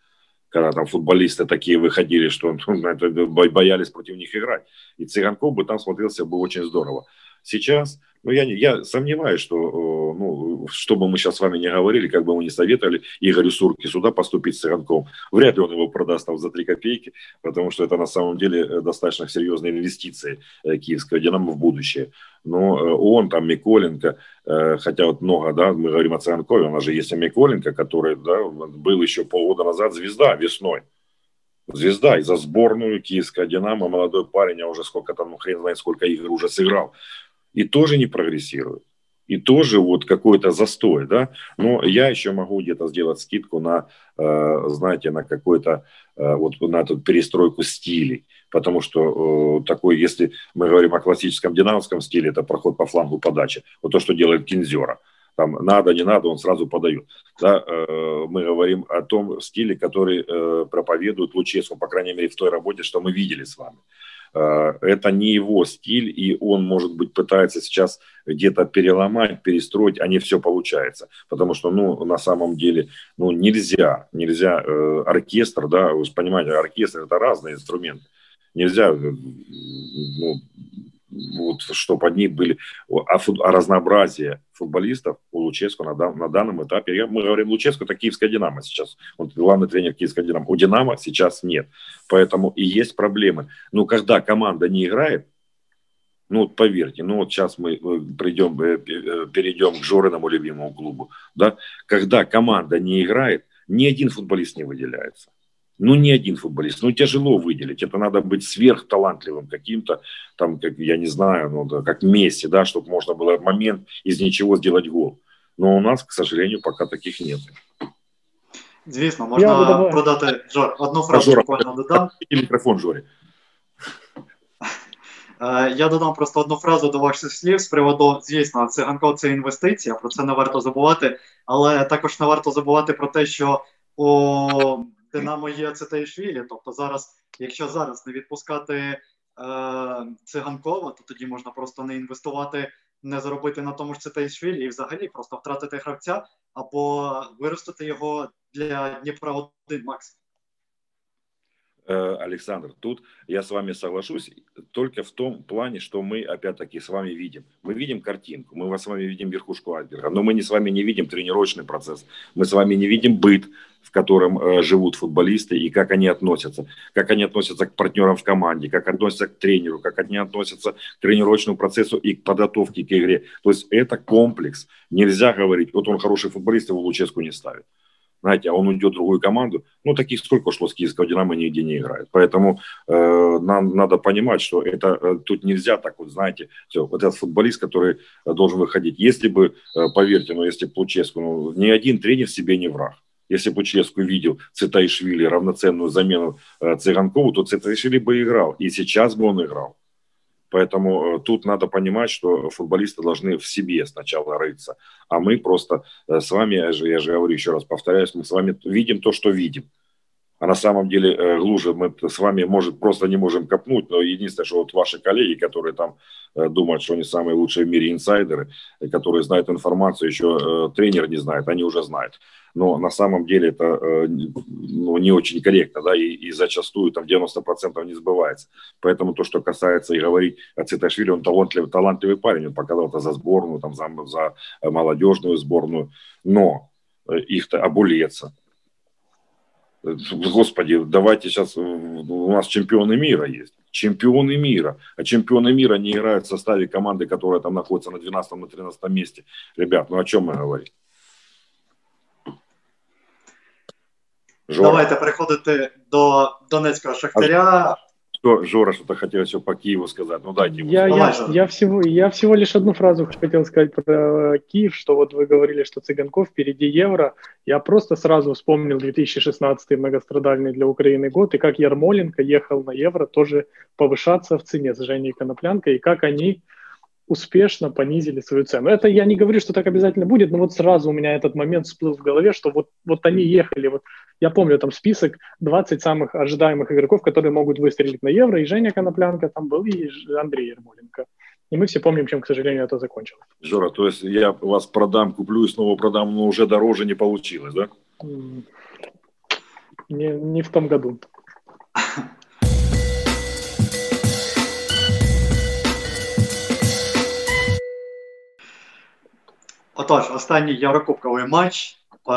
когда там футболисты такие выходили, что *laughs* ну, боялись против них играть. И Цыганков бы там смотрелся бы очень здорово. Сейчас. Ну, я, я сомневаюсь, что, ну, что бы мы сейчас с вами не говорили, как бы мы не советовали Игорю Сурке сюда поступить с Цыганком, вряд ли он его продаст там за 3 копейки, потому что это на самом деле э, достаточно серьезные инвестиции э, киевского «Динамо» в будущее. Но э, он, там, Миколенко, хотя вот много, да, мы говорим о Цыганкове, у нас же есть Миколенко, который, да, был еще полгода назад звезда весной. Звезда и за сборную киевская «Динамо», молодой парень, а уже сколько там, ну, хрен знает, сколько игр уже сыграл и тоже не прогрессирует. И тоже вот какой-то застой, да. Но я еще могу где-то сделать скидку на, э, знаете, на какой-то, э, вот на эту перестройку стилей. Потому что э, такой, если мы говорим о классическом динамовском стиле, это проход по флангу подачи. Вот то, что делает Кинзера. Там надо, не надо, он сразу подает. Да, мы говорим о том стиле, который проповедует Луческу, по крайней мере, в той работе, что мы видели с вами. Э, это не его стиль, и он, может быть, пытается сейчас где-то переломать, перестроить, а не все получается. Потому что, ну, на самом деле, ну, нельзя, нельзя э, оркестр, да, вы понимаете, оркестр – это разные инструменты. Нельзя э, ну, вот, чтобы одни были, а, фут, а разнообразие футболистов у Луческу на, на данном этапе, я, мы говорим, Луческу это киевская Динамо сейчас, он главный тренер киевской Динамо, у Динамо сейчас нет, поэтому и есть проблемы. Но когда команда не играет, ну вот поверьте, ну вот сейчас мы придем, э, э, перейдем к Жориному любимому клубу, да, когда команда не играет, ни один футболист не выделяется ну, не один футболист. Ну, тяжело выделить. Это надо быть сверхталантливым каким-то, там, как, я не знаю, ну, да, как Месси, да, чтобы можно было в момент из ничего сделать гол. Но у нас, к сожалению, пока таких нет. Звісно, можна Я продати Жор, одну фразу Жора, буквально додам. Мікрофон, Жорі. *laughs* Я додам просто одну фразу до ваших слів з приводу, звісно, циганко це інвестиція, про це не варто забувати, але також не варто забувати про те, що у Динамо є Цитаїшвілі. Тобто, зараз, якщо зараз не відпускати е, циганкова, то тоді можна просто не інвестувати, не заробити на тому ж Цитаїшвілі і взагалі просто втратити гравця або виростити його для Дніпра один максимум. Э, Александр, тут я с вами соглашусь только в том плане, что мы опять-таки с вами видим. Мы видим картинку, мы с вами видим верхушку айсберга, но мы не с вами не видим тренировочный процесс, мы с вами не видим быт, в котором э, живут футболисты и как они относятся, как они относятся к партнерам в команде, как относятся к тренеру, как они относятся к тренировочному процессу и к подготовке к игре. То есть это комплекс. Нельзя говорить, вот он хороший футболист, его Луческу не ставит знаете, а он уйдет в другую команду. Ну, таких сколько шло с киевского «Динамо», нигде не играет. Поэтому э, нам надо понимать, что это э, тут нельзя так вот, знаете, все, вот этот футболист, который э, должен выходить. Если бы, э, поверьте, ну, если бы Луческу, ну, ни один тренер себе не враг. Если бы Луческу видел Цитаишвили равноценную замену э, Цыганкову, то Цитаишвили бы играл. И сейчас бы он играл. Поэтому э, тут надо понимать, что футболисты должны в себе сначала рыться. А мы просто э, с вами, я же, я же говорю еще раз, повторяюсь, мы с вами видим то, что видим. А на самом деле э, глубже мы с вами, может, просто не можем копнуть, но единственное, что вот ваши коллеги, которые там думают, что они самые лучшие в мире инсайдеры, которые знают информацию, еще тренер не знает, они уже знают но на самом деле это э, ну, не очень корректно, да, и, и зачастую там 90% не сбывается. Поэтому то, что касается и говорить о Циташвили, он талантливый, талантливый парень, он показал это за сборную, там, за, за молодежную сборную, но э, их-то обулеться. Господи, давайте сейчас, у нас чемпионы мира есть. Чемпионы мира. А чемпионы мира не играют в составе команды, которая там находится на 12-13 месте. Ребят, ну о чем мы говорим? Жора. Давайте переходити до Донецького Шахтаря. Что, Жора, что-то хотел еще по Киеву сказать. Ну дайте ему. Я, я, я, всего, я всего лишь одну фразу хотел сказать про Киев, что вот вы говорили, что Цыганков впереди Евро. Я просто сразу вспомнил 2016 многострадальный для Украины год, и как Ярмоленко ехал на Евро тоже повышаться в цене с Женей Коноплянкой, и как они успешно понизили свою цену. Это я не говорю, что так обязательно будет, но вот сразу у меня этот момент всплыл в голове, что вот, вот они ехали, вот я помню там список 20 самых ожидаемых игроков, которые могут выстрелить на Евро, и Женя Коноплянка там был, и Андрей Ермоленко. И мы все помним, чем, к сожалению, это закончилось. Жора, то есть я вас продам, куплю и снова продам, но уже дороже не получилось, да? Не, не в том году. *laughs* Отож, останній Єврокубковий матч е,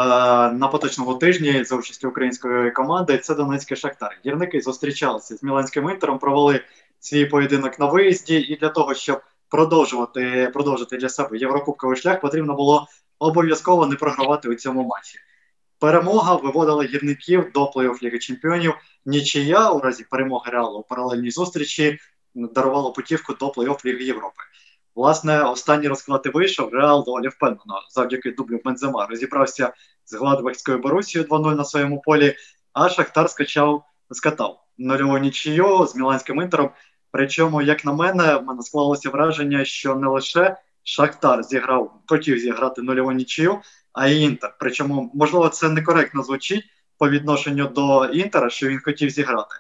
на поточному тижні за участю української команди це Донецький Шахтар. Гірники зустрічалися з Міланським інтером, провели свій поєдинок на виїзді, і для того, щоб продовжувати продовжити для себе єврокубковий шлях, потрібно було обов'язково не програвати у цьому матчі. Перемога виводила гірників до плей-офф Ліги Чемпіонів. Нічия у разі перемоги реалу у паралельній зустрічі дарувала путівку до плей-офф Ліги Європи. Власне, останній розклад і вийшов. Реал доволі впевнено завдяки дублю Бензема розібрався з Гладбахською Борусією 2-0 на своєму полі. А Шахтар скачав скатав нульову нічию з Міланським інтером. Причому, як на мене, в мене склалося враження, що не лише Шахтар зіграв, хотів зіграти нульову нічию, а й Інтер. Причому, можливо, це некоректно звучить по відношенню до Інтера, що він хотів зіграти,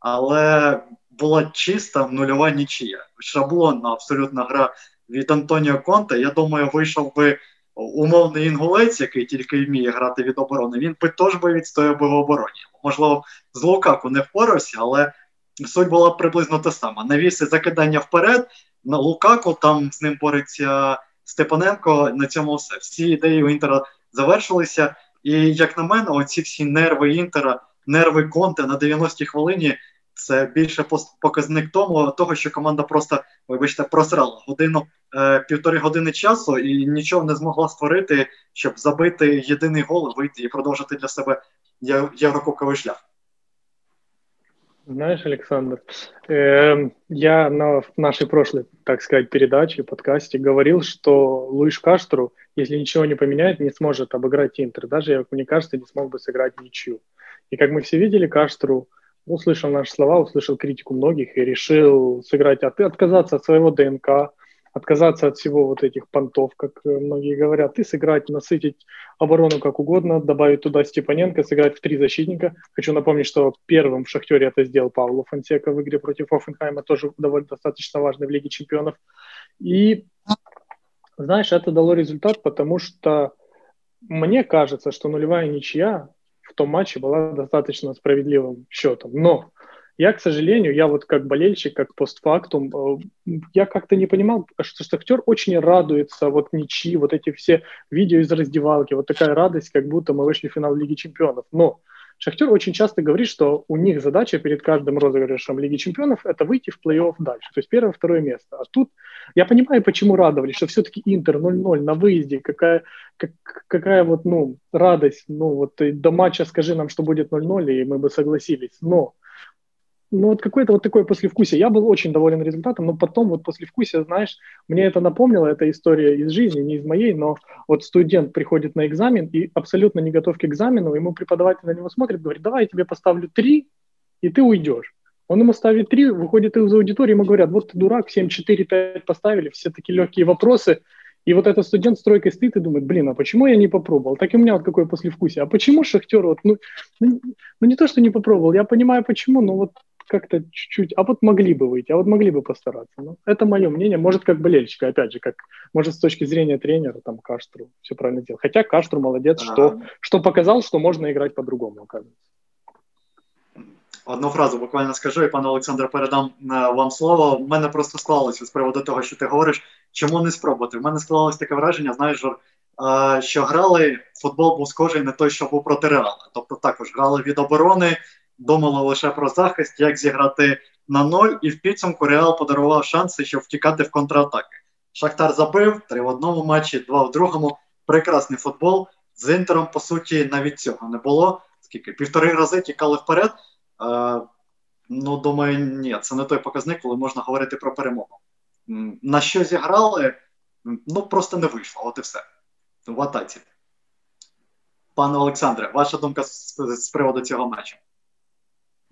але була чиста нульова нічия. Шаблонна абсолютна гра від Антоніо Конте. Я думаю, вийшов би умовний інгулець, який тільки вміє грати від оборони. Він би теж би відстояв би в обороні. Можливо, з Лукаку не впорався, але суть була приблизно та сама. Навіси закидання вперед на Лукаку, там з ним бореться Степаненко. На цьому все. Всі ідеї у Інтера завершилися. І як на мене, оці всі нерви Інтера, нерви Конте на 90-й хвилині. Це більше показник тому, того, що команда просто, вибачте, просрала годину е, півтори години часу і нічого не змогла створити, щоб забити єдиний гол, вийти і продовжити для себе єврокубковий шлях. Знаешь, Александр, э, я на нашей прошлой, так сказать, передаче, подкасте говорил, что Луиш Каштру, если ничего не поменяет, не сможет обыграть Интер. Даже, как мне кажется, не смог бы сыграть ничью. И как мы все видели, Каштру услышал наши слова, услышал критику многих и решил сыграть, от, отказаться от своего ДНК, отказаться от всего вот этих понтов, как э, многие говорят, и сыграть, насытить оборону как угодно, добавить туда Степаненко, сыграть в три защитника. Хочу напомнить, что первым в «Шахтере» это сделал Павло Фонсека в игре против Оффенхайма, тоже довольно достаточно важный в Лиге чемпионов. И, знаешь, это дало результат, потому что мне кажется, что нулевая ничья в том матче была достаточно справедливым счетом. Но я, к сожалению, я вот как болельщик, как постфактум, э, я как-то не понимал, что Шахтер очень радуется вот ничьи, вот эти все видео из раздевалки, вот такая радость, как будто мы вышли в финал Лиги Чемпионов. Но Шахтер очень часто говорит, что у них задача перед каждым розыгрышем Лиги Чемпионов это выйти в плей-офф дальше, то есть первое, второе место. А тут я понимаю, почему радовались, что все-таки Интер 0-0 на выезде, какая, как, какая вот, ну, радость, ну, вот до матча скажи нам, что будет 0-0, и мы бы согласились. Но ну вот какое-то вот такое послевкусие. Я был очень доволен результатом, но потом вот послевкусие, знаешь, мне это напомнило, это история из жизни, не из моей, но вот студент приходит на экзамен и абсолютно не готов к экзамену, ему преподаватель на него смотрит, говорит, давай я тебе поставлю три, и ты уйдешь. Он ему ставит три, выходит из аудитории, ему говорят, вот ты дурак, 7, 4, 5 поставили, все такие легкие вопросы, и вот этот студент с тройкой стоит и думает, блин, а почему я не попробовал? Так и у меня вот какое послевкусие. А почему Шахтер вот, ну, ну, ну не то, что не попробовал, я понимаю почему, но вот как-то чуть-чуть, а вот могли бы выйти, а вот могли бы постараться. Ну, это мое мнение, может, как болельщика, опять же, как, может, с точки зрения тренера, там, Каштру все правильно делал. Хотя Каштру молодец, ага. что, что показал, что можно играть по-другому, оказывается. Одну фразу буквально скажу, і пане Олександре, передам е, вам слово. У мене просто склалося з приводу того, що ти говориш, чому не спробувати. У мене склалось таке враження, знаєш, е, що грали, футбол був схожий на той, що був проти Реала. Тобто також грали від оборони, думали лише про захист, як зіграти на ноль, і в підсумку Реал подарував шанси, щоб втікати в контратаки. Шахтар забив три в одному матчі, два в другому. Прекрасний футбол. З інтером, по суті, навіть цього не було. Скільки півтори рази тікали вперед. Е, ну, думаю, ні, це не той показник, коли можна говорити про перемогу. На що зіграли? Ну, просто не вийшло, от і все. В атаці. Пане Олександре, ваша думка з, з приводу цього матчу?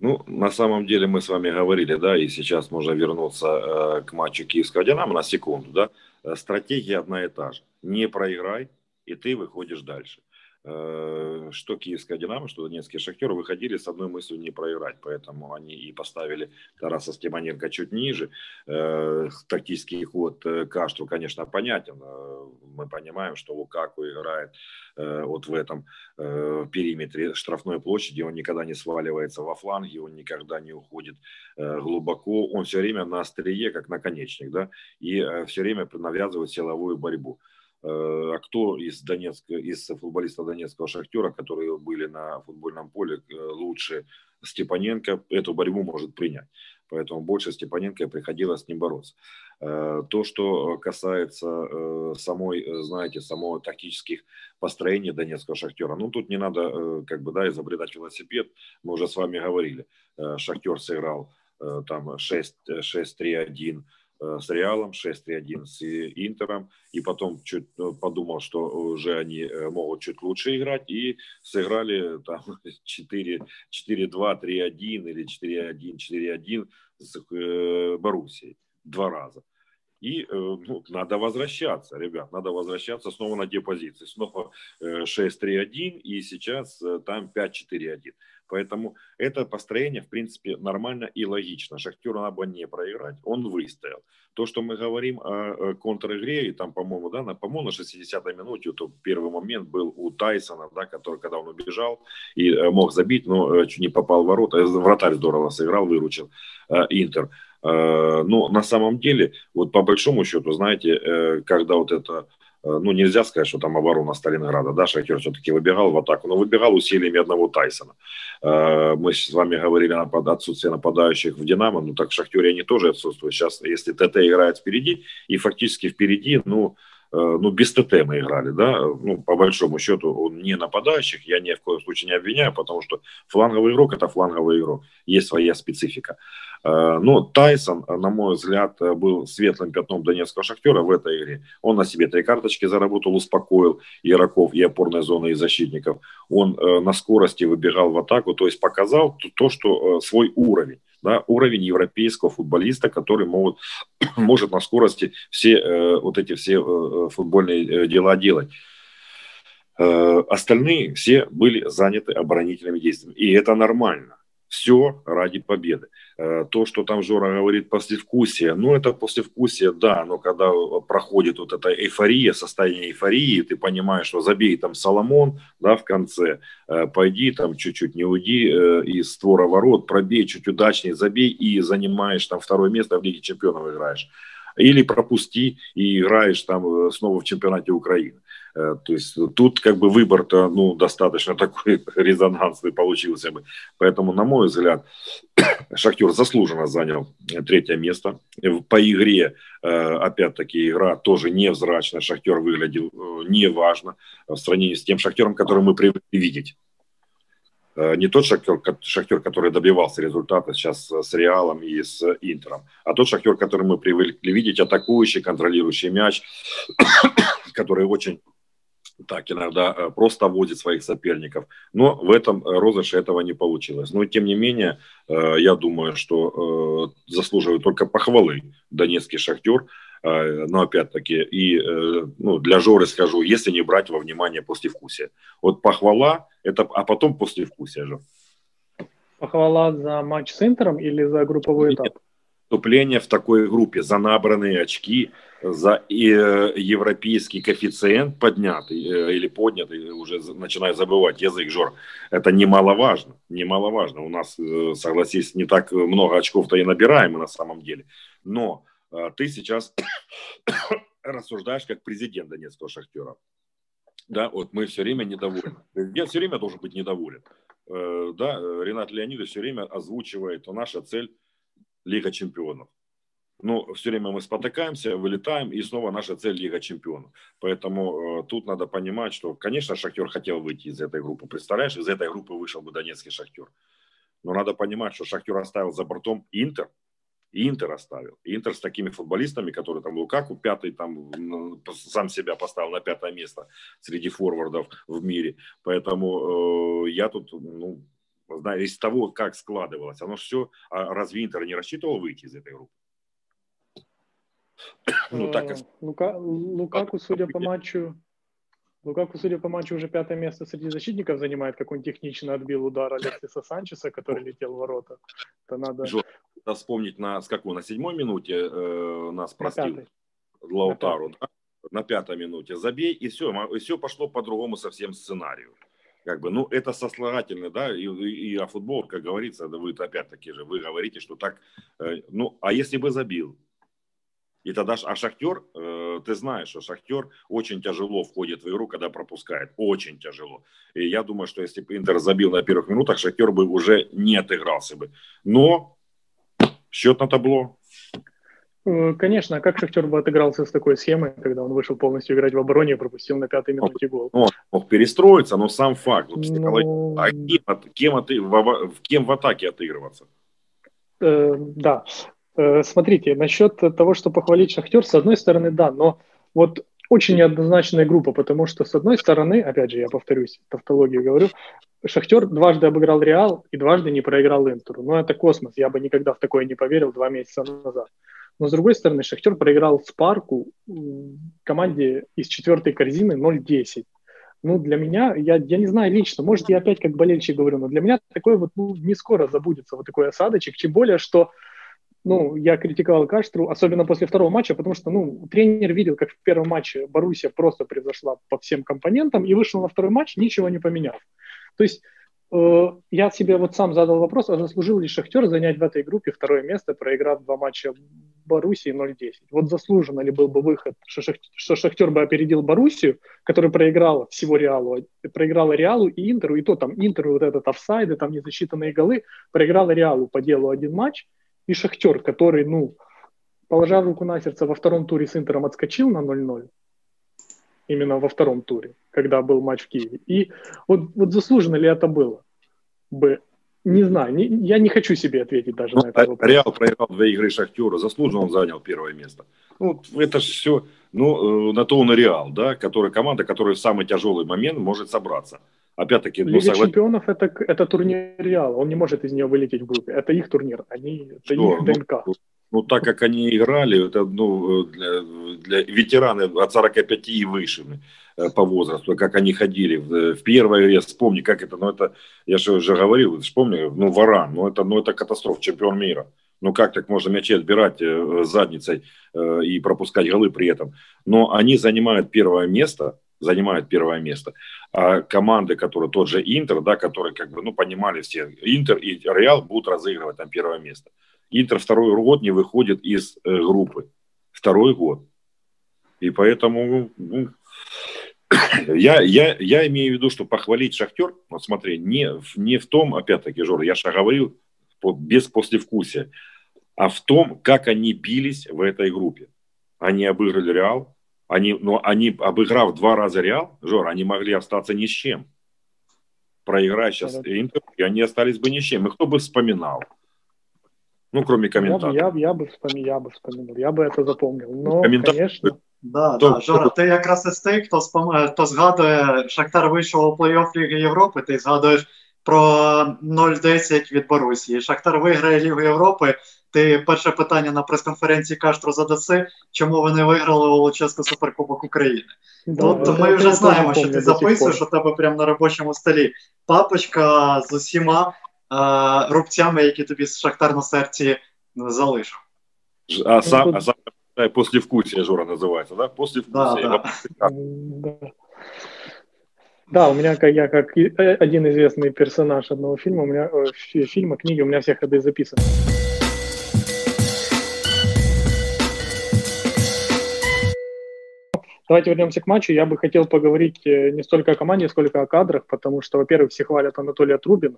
Ну, на самом деле мы с вами говорили, да, и сейчас можно вернуться э, к матчу Киевского Динамо на секунду, да. Э, стратегия одна и та же. Не проиграй, и ты выходишь дальше. Э, что Киевская Динамо, что Донецкий Шахтер выходили с одной мыслью не проиграть, поэтому они и поставили Тараса Степаненко чуть ниже. Э, тактический ход э, Каштру, конечно, понятен. Мы понимаем, что Лукаку играет вот в этом периметре штрафной площади, он никогда не сваливается во фланге, он никогда не уходит глубоко, он все время на острие, как наконечник, да, и все время навязывает силовую борьбу. Э, а кто из Донецка, из футболистов Донецкого Шахтера, которые были на футбольном поле э, лучше Степаненко, эту борьбу может принять. Поэтому больше Степаненко приходилось с ним бороться. Э, то, что касается самой, знаете, самого тактических построений Донецкого Шахтера, ну тут не надо как бы, да, изобретать велосипед. Мы уже с вами говорили. Шахтер сыграл там 6-3-1, Э, с Реалом, 6-3-1 с Интером, и потом чуть э, подумал, что уже они э, могут чуть лучше играть, и сыграли там *laughs* 4-2, 3-1 или 4-1, 4-1 с Боруссией. Два раза. И ну, надо возвращаться, ребят, надо возвращаться снова на депозиции. Снова 6-3-1 и сейчас там 5-4-1. Поэтому это построение, в принципе, нормально и логично. Шахтеру надо не проиграть, он выстоял. То, что мы говорим о контр-игре, и там, по-моему, да, на, по-моему, на 60-й минуте, то первый момент был у Тайсона, да, который, когда он убежал и э, мог забить, но э, чуть не попал в ворота. Вратарь здорово сыграл, выручил э, Интер. Но на самом деле, вот по большому счету, знаете, когда вот это Э, ну, нельзя сказать, что там оборона Сталинграда, да, Шахтер все-таки выбегал в атаку, но выбегал усилиями одного Тайсона. Э, мы с вами говорили о отсутствии нападающих в Динамо, ну, так в Шахтере они тоже отсутствуют. Сейчас, если ТТ играет впереди, и фактически впереди, ну, э, ну, без ТТ мы играли, да, ну, по большому счету, он не нападающих, я ни в коем случае не обвиняю, потому что фланговый игрок – это фланговый игрок, есть своя специфика. Э, но Тайсон, на мой взгляд, был светлым пятном донецкого шахтера в этой игре. Он на себе три карточки заработал, успокоил игроков и опорной зоны, и защитников. Он э, на скорости выбегал в атаку, то есть показал то, что э, свой уровень. Да, уровень европейского футболиста, который могут, *clears throat* может на скорости все вот эти все футбольные дела делать. Остальные все были заняты оборонительными действиями. И это нормально. Все ради победы. Э, то, что там Жора говорит послевкусие, ну это послевкусие, да, но когда проходит вот эта эйфория, состояние эйфории, ты понимаешь, что забей там Соломон, да, в конце, э, пойди там чуть-чуть не уйди э, из створа ворот, пробей чуть удачнее, забей и занимаешь там второе место в Лиге Чемпионов играешь. Или пропусти и играешь там снова в чемпионате Украины. Э, то есть тут как бы выбор-то ну, достаточно *laughs* такой резонансный получился бы. Поэтому, на мой взгляд, *coughs* Шахтер заслуженно занял третье место. По игре, э, опять-таки, игра тоже невзрачная. Шахтер выглядел э, неважно в сравнении с тем Шахтером, который мы привыкли видеть. Не тот шахтер, шахтер, который добивался результата сейчас с Реалом и с Интером, а тот шахтер, который мы привыкли видеть, атакующий, контролирующий мяч, *coughs* который очень так иногда э, просто водит своих соперников. Но в этом э, розыгрыше этого не получилось. Но тем не менее, э, я думаю, что заслуживает только похвалы Донецкий шахтер. Но опять-таки, и ну, для Жоры скажу, если не брать во внимание послевкусие. Вот похвала, это, а потом послевкусие же. Похвала за матч с Интером или за групповой этап? Вступление в такой группе за набранные очки – за э, европейский коэффициент поднятый э, или поднятый, уже начинаю забывать язык, Жор, это немаловажно, немаловажно. У нас, э, согласись, не так много очков-то и набираем на самом деле. Но ты сейчас *coughs* рассуждаешь как президент Донецкого шахтера. Да, вот мы все время недовольны. Я все время должен быть недоволен. Да, Ренат Леонидович все время озвучивает, наша цель Лига чемпионов но все время мы спотыкаемся, вылетаем, и снова наша цель Лига Чемпионов. Поэтому э, тут надо понимать, что, конечно, Шахтер хотел выйти из этой группы. Представляешь, из этой группы вышел бы Донецкий Шахтер. Но надо понимать, что Шахтер оставил за бортом Интер, Интер оставил. Интер с такими футболистами, которые там Лукаку пятый, там сам себя поставил на пятое место среди форвардов в мире. Поэтому э, я тут, ну, знаю, из того, как складывалось, оно все, а разве Интер не рассчитывал выйти из этой группы? *coughs* Ну, так... Лука, Лукаку, судя по матчу, Лукаку, судя по матчу, уже пятое место среди защитников занимает, как он технично отбил удар Алексиса Санчеса, который летел в ворота. Это надо... Надо вспомнить, на, с какой, на седьмой минуте э, нас простил Лаутару, на, да? на пятой минуте. Забей, и все, и все пошло по другому совсем сценарию. Как бы, ну, это сослагательно, да, и, и, и о футбол, как говорится, да вы опять-таки же, вы говорите, что так, э, ну, а если бы забил, И тогда, а Шахтер, э, ты знаешь, что Шахтер очень тяжело входит в игру, когда пропускает. Очень тяжело. И я думаю, что если бы Интер забил на первых минутах, Шахтер бы уже не отыгрался бы. Но счет на табло. Э, конечно, а как Шахтер бы отыгрался с такой схемой, когда он вышел полностью играть в обороне и пропустил на пятой минуте гол? Он мог перестроиться, но сам факт. Ну... А кем, кем, ты, в, кем в атаке отыгрываться? Э, да. Э, смотрите, насчет того, что похвалить Шахтер, с одной стороны, да, но вот очень неоднозначная группа, потому что, с одной стороны, опять же, я повторюсь, тавтологию говорю, Шахтер дважды обыграл Реал и дважды не проиграл Интеру. Ну, это космос, я бы никогда в такое не поверил два месяца назад. Но, с другой стороны, Шахтер проиграл Спарку команде из четвертой корзины 0-10. Ну, для меня, я, я не знаю лично, может, я опять как болельщик говорю, но для меня такой вот, ну, не скоро забудется вот такой осадочек, тем более, что ну, я критиковал Каштру, особенно после второго матча, потому что, ну, тренер видел, как в первом матче Боруссия просто превзошла по всем компонентам и вышел на второй матч, ничего не поменяв. То есть я себе вот сам задал вопрос, а заслужил ли Шахтер занять в этой группе второе место, проиграв два матча Боруссии 0-10? Вот заслуженно ли был бы выход, что Шахтер, что Шахтер бы опередил Боруссию, которая проиграла всего Реалу, проиграла Реалу и Интеру, и то там Интеру вот этот офсайды, там незасчитанные голы, проиграла Реалу по делу один матч, и Шахтер, который, ну, положа руку на сердце, во втором туре с Интером отскочил на 0-0, именно во втором туре, когда был матч в Киеве. И вот, вот заслуженно ли это было бы? Не знаю, не, я не хочу себе ответить даже ну, на это вопрос. Реал проиграл две игры Шахтера, заслуженно он занял первое место. Ну, это же все, ну, э, на то он и Реал, да, который, команда, которая в самый тяжелый момент может собраться. Опять-таки, ну, Лига соглас... чемпионов это, это турнир Реала, он не может из нее вылететь в группе. Это их турнир, они, это Что? их ДНК. Ну, ну, так как они играли, это ну, для, для ветераны от 45 и выше э, по возрасту, как они ходили в, в первой игре, вспомни, как это, ну это, я же уже говорил, вспомни, ну Варан, ну это, ну это катастрофа, чемпион мира. Ну как так можно мячи отбирать э, задницей э, и пропускать голы при этом? Но они занимают первое место, занимают первое место. А команды, которые тот же Интер, да, которые как бы, ну, понимали все, Интер и Реал будут разыгрывать там первое место. Интер второй год не выходит из э, группы. Второй год. И поэтому ну, *coughs* я, я, я имею в виду, что похвалить Шахтер, вот смотри, не, не в том, опять-таки, Жор, я же говорил, без послевкусия, а в том, как они бились в этой группе. Они обыграли Реал, они, но они, обыграв два раза Реал, Жор, они могли остаться ни с чем. Проиграть сейчас Интер, и они остались бы ни с чем. И кто бы вспоминал? Ну, кроме комментаторов. Я, я, я, бы вспомнил, я бы вспомнил, я бы это запомнил. Но, конечно... Да, то, да, Жора, ти якраз із тих, хто спом... хто згадує, Шахтар вийшов у плей-офф Ліги Європи, ти згадуєш про 0-10 від Борусії. Шахтар виграє Лігу Європи, ти перше питання на прес-конференції Каштро задаси, чому вони виграли Волоческу Суперкубок України. Да, ну, то ми вже знаємо, що ти записуєш у тебе прямо на робочому столі папочка з усіма е, рубцями, які тобі з Шахтар на серці залишив. А сам, а сам послевкусие Жора называется, да? Послевкусие. Да, да. Да, у меня, я как один известный персонаж одного фильма, у меня, э, фильма, книги, у меня все ходы записаны. Давайте вернемся к матчу. Я бы хотел поговорить э, не столько о команде, сколько о кадрах, потому что, во-первых, все хвалят Анатолия Трубина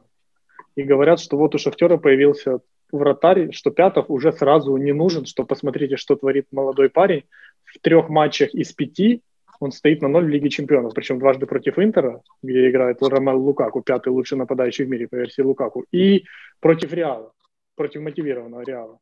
и говорят, что вот у Шахтера появился вратарь, что Пятов уже сразу не нужен, что посмотрите, что творит молодой парень. В трех матчах из пяти он стоит на ноль в Лиге Чемпионов, причем дважды против Интера, где играет Ромел Лукаку, пятый лучший нападающий в мире по версии Лукаку, и против Реала, против мотивированного Реала.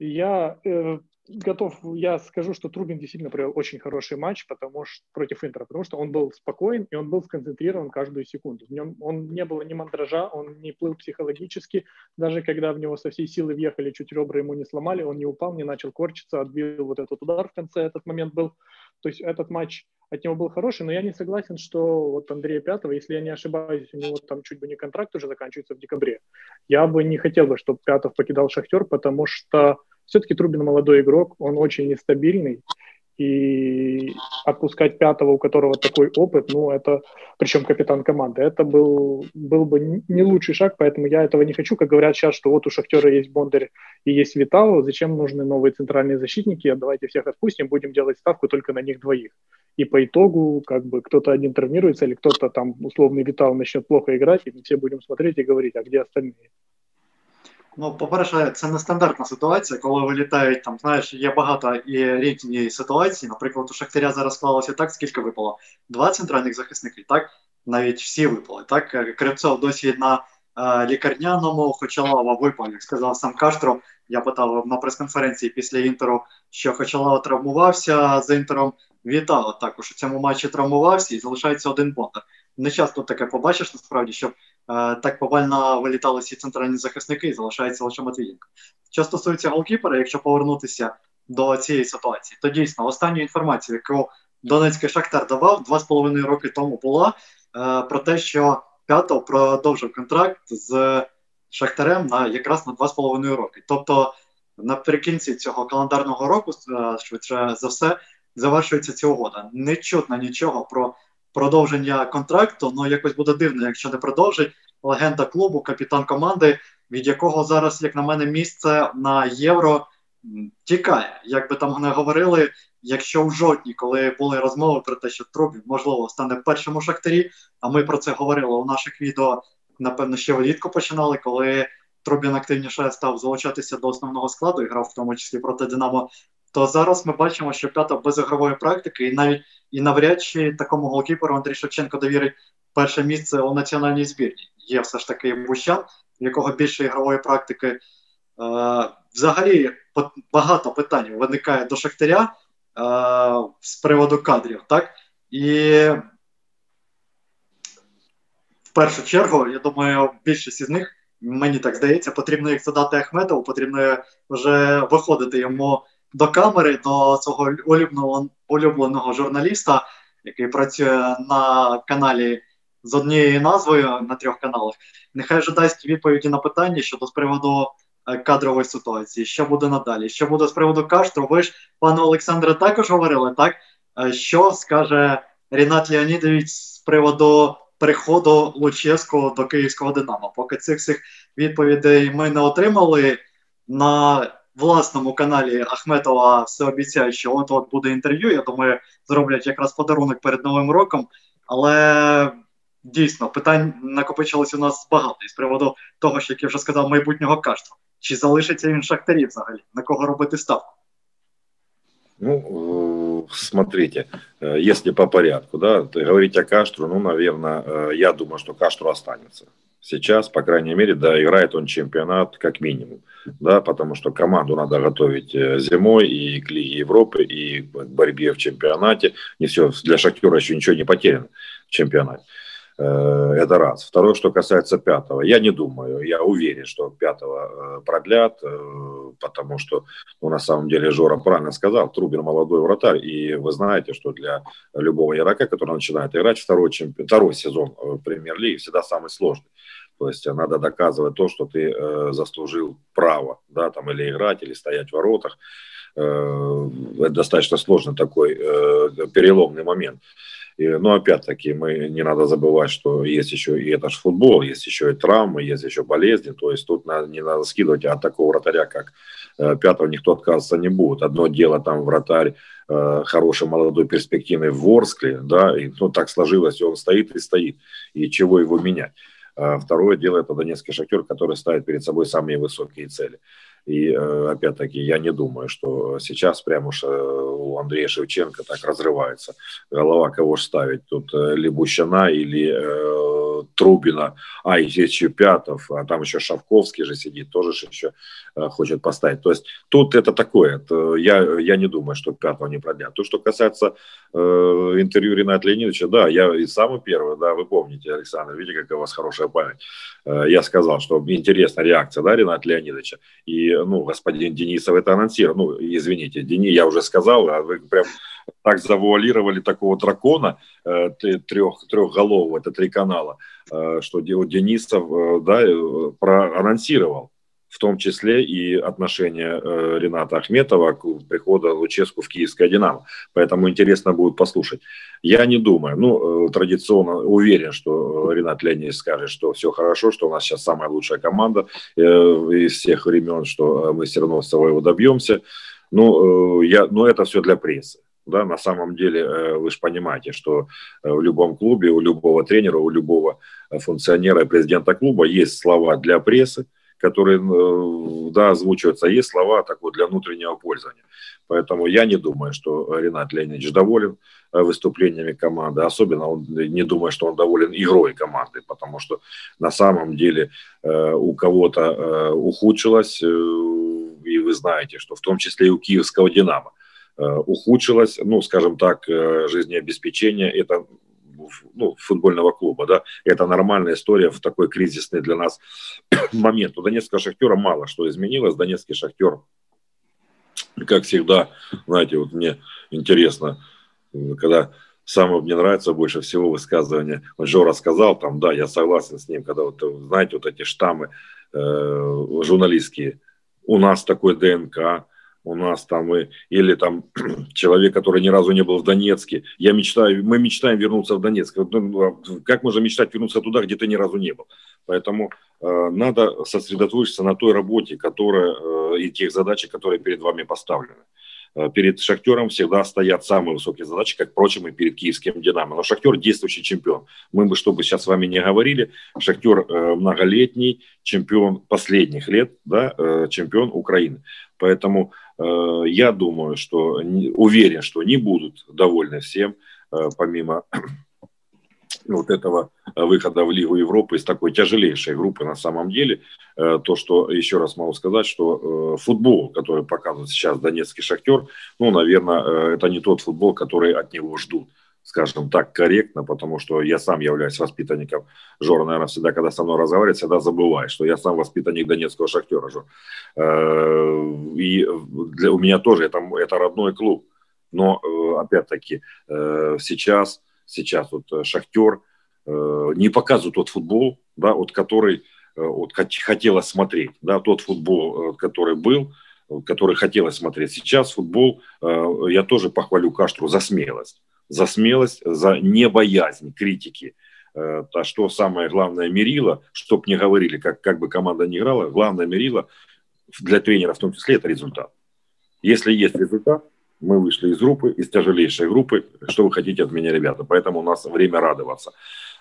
Я э, готов, я скажу, что Трубин действительно провел очень хороший матч потому что, против Интера, потому что он был спокоен и он был сконцентрирован каждую секунду. В нем он не было ни мандража, он не плыл психологически, даже когда в него со всей силы въехали, чуть ребра ему не сломали, он не упал, не начал корчиться, отбил вот этот удар в конце, этот момент был. То есть этот матч от него был хороший, но я не согласен, что вот Андрея Пятого, если я не ошибаюсь, у него там чуть бы не контракт уже заканчивается в декабре. Я бы не хотел бы, чтобы Пятов покидал Шахтер, потому что все-таки Трубин молодой игрок, он очень нестабильный. И отпускать пятого, у которого такой опыт, ну, это, причем капитан команды, это был, был бы не лучший шаг, поэтому я этого не хочу. Как говорят сейчас, что вот у Шахтера есть Бондарь и есть Витал, зачем нужны новые центральные защитники, давайте всех отпустим, будем делать ставку только на них двоих. И по итогу, как бы, кто-то один травмируется, или кто-то там, условный Витал, начнет плохо играть, и мы все будем смотреть и говорить, а где остальные? Ну, по-перше, це нестандартна ситуація, коли вилітають там, знаєш, є багато і різні ситуації. Наприклад, у Шахтаря зараз склалося так, скільки випало? Два центральних захисники, так? Навіть всі випали. Так, Кривцов досі на е, лікарняному, Хочалава випав, як сказав сам Каштро. Я питав на прес-конференції після інтеру, що Хочалава травмувався з інтером. Вітало також у цьому матчі травмувався і залишається один бондар. Не часто таке побачиш, насправді, щоб е, так повально вилітали всі центральні захисники і залишається лише Матвієнко. Що стосується голкіпера, якщо повернутися до цієї ситуації, то дійсно останню інформацію, яку Донецький Шахтар давав два з половиною роки тому, була е, про те, що П'ятов продовжив контракт з Шахтарем на якраз на два з половиною роки. Тобто наприкінці цього календарного року, е, швидше за все, завершується ця угода. Не чутно нічого про продовження контракту, ну якось буде дивно, якщо не продовжить легенда клубу, капітан команди, від якого зараз, як на мене, місце на євро тікає. Як би там не говорили, якщо в жодні, коли були розмови про те, що Трубін, можливо, стане першим у шахтарі, а ми про це говорили у наших відео, напевно, ще влітку починали, коли Трубін активніше став залучатися до основного складу і грав в тому числі проти Динамо то зараз ми бачимо, що п'ята без ігрової практики, і навіть і навряд чи такому голкіперу Андрій Шевченко довірить перше місце у національній збірні. Є все ж таки Бущан, в якого більше ігрової практики. Е, Взагалі багато питань виникає до Шахтаря е, з приводу кадрів. так? І в першу чергу, я думаю, більшість із них, мені так здається, потрібно їх задати Ахметову, потрібно вже виходити йому до камери, до свого улюбленого, улюбленого журналіста, який працює на каналі з однією назвою на трьох каналах. Нехай вже дасть відповіді на питання щодо з приводу е, кадрової ситуації, що буде надалі. Що буде з приводу каштру? Ви ж, пане Олександре, також говорили, так? Е, що скаже Рінат Леонідович з приводу приходу Луческу до київського Динамо? Поки цих всіх відповідей ми не отримали на власному каналі Ахметова все обіцяє, що от от буде інтерв'ю. Я думаю, зроблять якраз подарунок перед новим роком. Але дійсно питань накопичилось у нас багато із приводу того, що як я вже сказав, майбутнього кашту. Чи залишиться він шахтарі взагалі? На кого робити ставку? Ну, э, смотрите, э, если по порядку, да, говорить о Каштру, ну, наверное, э, я думаю, что Каштру останется. Сейчас, по крайней мере, да, играет он чемпионат как минимум, да, потому что команду надо готовить э, зимой и к Лиге Европы, и к борьбе в чемпионате. Не все, для Шахтера еще ничего не потеряно в чемпионате. Э, это раз. Второе, что касается пятого. Я не думаю, я уверен, что пятого э, продлят, потому что, ну, на самом деле, Жора правильно сказал, Трубер молодой вратарь, и вы знаете, что для любого игрока, который начинает играть второй, чемпион, второй сезон премьер-лиги, всегда самый сложный. То есть надо доказывать то, что ты э, заслужил право, да, там или играть, или стоять в воротах. Э, это достаточно сложный такой э, переломный момент. И, но опять-таки мы не надо забывать, что есть еще и это же футбол, есть еще и травмы, есть еще болезни. То есть тут надо, не надо скидывать от такого вратаря, как э, пятого, никто отказываться не будет. Одно дело там вратарь э, хороший, молодой, перспективный в Ворскле, да, и ну, так сложилось, и он стоит и стоит. И чего его менять? А второе дело это Донецкий шахтер, который ставит перед собой самые высокие цели. И э, опять-таки я не думаю, что сейчас прямо уж э, у Андрея Шевченко так разрывается голова, кого же ставить. Тут э, или Бущана, или Трубина, а еще Пятов, а там еще Шавковский же сидит, тоже еще хочет поставить. То есть тут это такое, это, я, я не думаю, что Пятого не продлят. То, что касается э, интервью Рената Леонидовича, да, я и самый первый, да, вы помните, Александр, видите, какая у вас хорошая память. Э, я сказал, что интересная реакция, да, Рената Леонидовича. И, ну, господин Денисов это анонсировал. Ну, извините, Дени, я уже сказал, а вы прям так завуалировали такого дракона э, трех, трехголового, это три канала, э, что Денисов, да, проанонсировал в том числе и отношение э, Рената Ахметова к приходу Луческу в киевское «Динамо». Поэтому интересно будет послушать. Я не думаю, ну, э, традиционно уверен, что Ренат Леонидович скажет, что все хорошо, что у нас сейчас самая лучшая команда из всех времен, что мы все равно своего добьемся. Ну, я, но это все для прессы. Да, на самом деле, вы же понимаете, что в любом клубе, у любого тренера, у любого функционера и президента клуба есть слова для прессы, которые э, да, озвучиваются, а есть слова такой для внутреннего пользования. Поэтому я не думаю, что Ренат Леонидович доволен э, выступлениями команды. Особенно он не думаю, что он доволен игрой команды, потому что на самом деле э, у кого-то ухудшилось, и вы знаете, что в том числе и у киевского «Динамо» ухудшилось, ну, скажем так, жизнеобеспечение. Это ну, футбольного клуба, да, это нормальная история в такой кризисный для нас *coughs* момент. У Донецкого Шахтера мало что изменилось. Донецкий Шахтер, как всегда, знаете, вот мне интересно, когда самое мне нравится больше всего высказывание, вот Жора сказал, там, да, я согласен с ним, когда вот, знаете, вот эти штаммы э, журналистские, у нас такой ДНК, у нас там, и, или там *clears throat* человек, который ни разу не был в Донецке. Я мечтаю, мы мечтаем вернуться в Донецк. Ну, а как можно мечтать вернуться туда, где ты ни разу не был? Поэтому э, надо сосредоточиться на той работе, которая, э, и тех задачах, которые перед вами поставлены. Э, перед Шахтером всегда стоят самые высокие задачи, как, впрочем, и перед киевским Динамо. Но Шахтер действующий чемпион. Мы бы, чтобы сейчас с вами не говорили, Шахтер э, многолетний чемпион последних лет, да, э, чемпион Украины. Поэтому я думаю, что уверен, что не будут довольны всем, помимо *clears throat* вот этого э, выхода в Лигу Европы из такой тяжелейшей группы на самом деле. Э, то, что еще раз могу сказать, что э, футбол, который показывает сейчас Донецкий Шахтер, ну, наверное, это не тот футбол, который от него ждут скажем так, корректно, потому что я сам являюсь воспитанником Жора, наверное, всегда, когда со мной разговаривает, всегда забываю, что я сам воспитанник Донецкого Шахтера. Жор. И для, у меня тоже это, это родной клуб. Но, опять-таки, сейчас сейчас вот э, Шахтер э, не показывает тот футбол, да, вот который э, вот хотелось смотреть, да, тот футбол, который был, который хотелось смотреть. Сейчас футбол, я тоже похвалю Каштру за смелость, за смелость, за небоязнь критики. А что самое главное мерило, чтоб не говорили, как, как бы команда не играла, главное мерило для тренера в том числе это результат. Если есть результат, мы вышли из группы, из тяжелейшей группы. Что вы хотите от меня, ребята? Поэтому у нас время радоваться.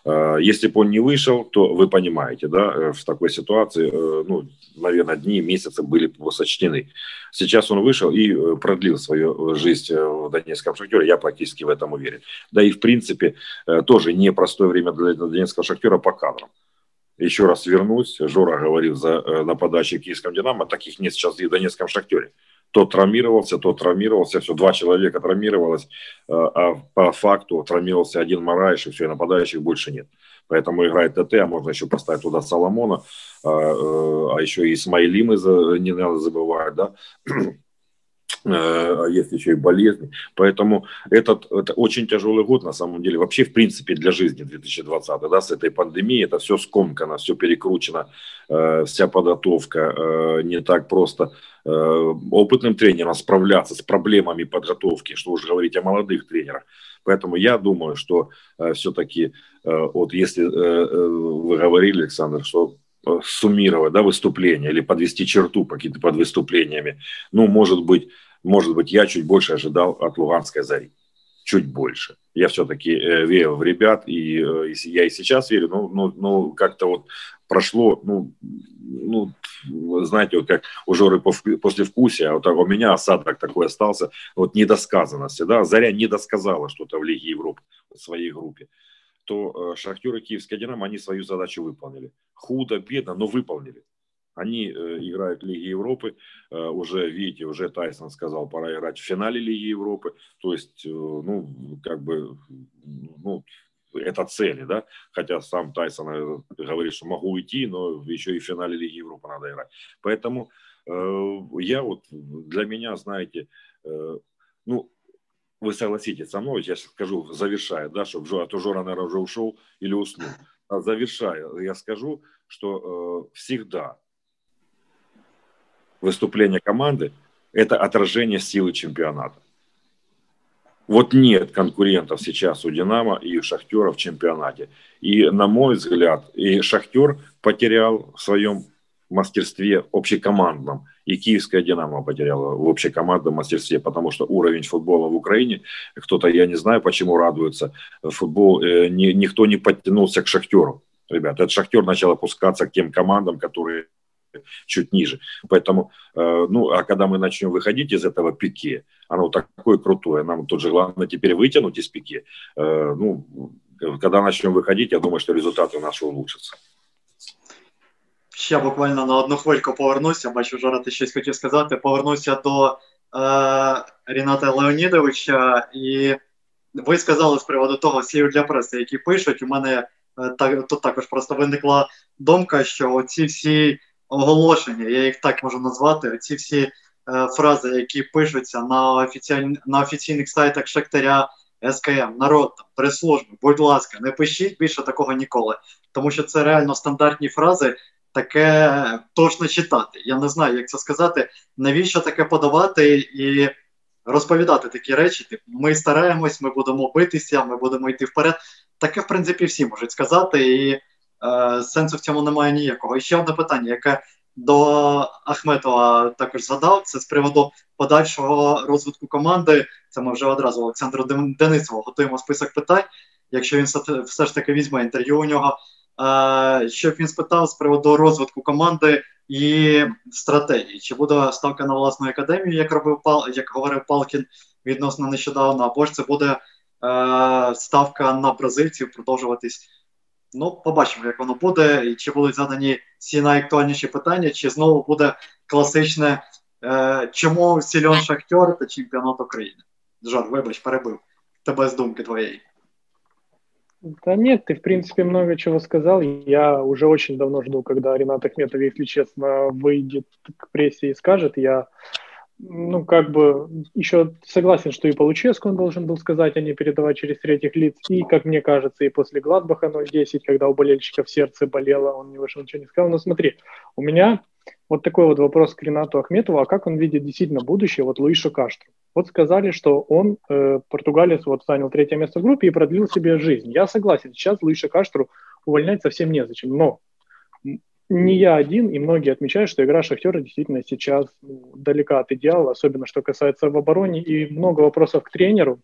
Э, если бы он не вышел, то вы понимаете, да, э, в такой ситуации, э, ну, наверное, дни, месяцы были бы сочтены. Сейчас он вышел и продлил свою жизнь в Донецком шахтере, я практически в этом уверен. Да и, в принципе, тоже непростое время для Донецкого шахтера по кадрам. Еще раз вернусь, Жора говорил за нападачи в Киевском Динамо, таких нет сейчас и в Донецком шахтере то травмировался, то травмировался, все, два человека травмировалось, э, а по факту травмировался один Мараиш, и все, и нападающих больше нет. Поэтому играет ТТ, а можно еще поставить туда Соломона, а, э, а еще и Исмаилимы не надо забывать, да, Э, а есть еще и болезни. Поэтому этот, это очень тяжелый год, на самом деле, вообще, в принципе, для жизни 2020, да, с этой пандемией, это все скомкано, все перекручено, э, вся подготовка э, не так просто опытным тренерам справляться с проблемами подготовки, что уже говорить о молодых тренерах. Поэтому я думаю, что все-таки, вот если вы говорили, Александр, что суммировать да, выступления или подвести черту под выступлениями, ну, может быть, может быть, я чуть больше ожидал от Луганской зари. Чуть больше. Я все-таки э, верил в ребят, и э, я и сейчас верю, но, но, но как-то вот прошло, ну, ну, знаете, вот как у Жоры после вкусия, вот у меня осадок такой остался, вот недосказанности, да, Заря не досказала что-то в Лиге Европы, в своей группе, то э, Шахтер и Киевская Динамо, они свою задачу выполнили. Худо, бедно, но выполнили. Они э, играют в Лиге Европы. Э, уже, видите, уже Тайсон сказал, пора играть в финале Лиги Европы. То есть, э, ну, как бы, ну, это цели, да, хотя сам Тайсон говорит, что могу уйти, но еще и в финале Лиги Европы надо играть. Поэтому э, я вот, для меня, знаете, э, ну, вы согласитесь со мной, я сейчас скажу, завершая, да, чтобы, а то Жора, наверное, уже ушел или уснул. А завершая, я скажу, что э, всегда выступление команды – это отражение силы чемпионата. Вот нет конкурентов сейчас у «Динамо» и у «Шахтера» в чемпионате. И, на мой взгляд, и «Шахтер» потерял в своем мастерстве общекомандном, и киевская «Динамо» потеряла в общекомандном мастерстве, потому что уровень футбола в Украине, кто-то, я не знаю, почему радуется, футбол, э, ни, никто не подтянулся к «Шахтеру». Ребята, этот «Шахтер» начал опускаться к тем командам, которые чуть ниже. Поэтому, э, ну, а когда мы начнем выходить из этого пике, оно такое крутое, нам тут же главное теперь вытянуть из пике. Э, ну, когда начнем выходить, я думаю, что результаты наши улучшатся. Ще буквально на одну хвильку повернуся. Бачу, Жора, ти щось хотів сказати. Повернуся до е, Ріната Леонідовича, і ви сказали з приводу того слів для преси, які пишуть. У мене е, так, тут також просто виникла думка, що ці всі оголошення, я їх так можу назвати. Ці всі е, фрази, які пишуться на офіційні, на офіційних сайтах Шахтаря, СКМ, народ, там, прес-служби, будь ласка, не пишіть більше такого ніколи, тому що це реально стандартні фрази. Таке точно читати. Я не знаю, як це сказати. Навіщо таке подавати і розповідати такі речі? Типу, ми стараємось, ми будемо битися, ми будемо йти вперед. Таке, в принципі, всі можуть сказати, і Е, сенсу в цьому немає ніякого. І ще одне питання, яке до Ахметова також згадав, це з приводу подальшого розвитку команди. Це ми вже одразу Олександру Денисову готуємо список питань. Якщо він все ж таки візьме інтерв'ю у нього, е, щоб він спитав з приводу розвитку команди і стратегії, чи буде ставка на власну академію, як робив як говорив Палкін відносно нещодавно, або ж це буде е, ставка на бразильців продовжуватись Ну, побачимо, як воно буде, і чи будуть задані всі найактуальніші питання, чи знову буде класичне е, чому сільон Шахтер та чемпіонат України. Жар, вибач, перебив тебе з думки твоєї. Да нет, ты, в принципе, много чего сказал. Я уже очень давно жду, когда Ренат Ахметов, если честно, выйдет к прессе и скажет. Я ну, как бы еще согласен, что и по Луческу он должен был сказать, а не передавать через третьих лиц. И, как мне кажется, и после Гладбаха 0-10, когда у болельщиков сердце болело, он не вышел, ничего не сказал. Но смотри, у меня вот такой вот вопрос к Ренату Ахметову, а как он видит действительно будущее вот Луишу Каштру? Вот сказали, что он, э, португалец, вот занял третье место в группе и продлил себе жизнь. Я согласен, сейчас Луиша Каштру увольнять совсем незачем, но не я один, и многие отмечают, что игра Шахтера действительно сейчас ну, далека от идеала, особенно что касается в обороне, и много вопросов к тренеру,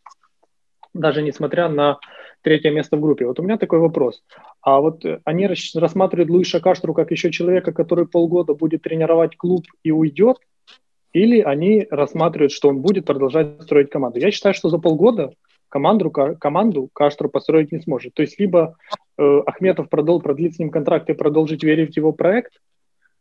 даже несмотря на третье место в группе. Вот у меня такой вопрос. А вот они рассматривают Луиша Каштру как еще человека, который полгода будет тренировать клуб и уйдет, или они рассматривают, что он будет продолжать строить команду. Я считаю, что за полгода команду, команду Каштру построить не сможет. То есть либо э, Ахметов продол, продлит с ним контракт и продолжить верить в его проект,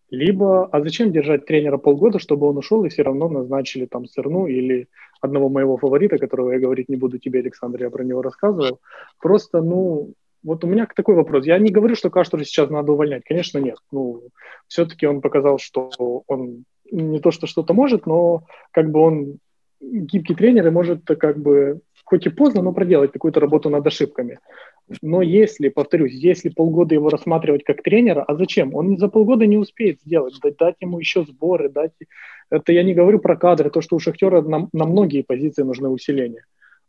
либо, а зачем держать тренера полгода, чтобы он ушел и все равно назначили там Сырну или одного моего фаворита, которого я говорить не буду тебе, Александр, я про него рассказывал. Просто, ну, вот у меня такой вопрос. Я не говорю, что Каштру сейчас надо увольнять. Конечно, нет. Ну, все-таки он показал, что он не то, что что-то может, но как бы он гибкий тренер и может как бы хоть и поздно, но проделать какую-то работу над ошибками. Но если, повторюсь, если полгода его рассматривать как тренера, а зачем? Он за полгода не успеет сделать, дать ему еще сборы, дать... Это я не говорю про кадры, то, что у Шахтера на, на многие позиции нужны усиления.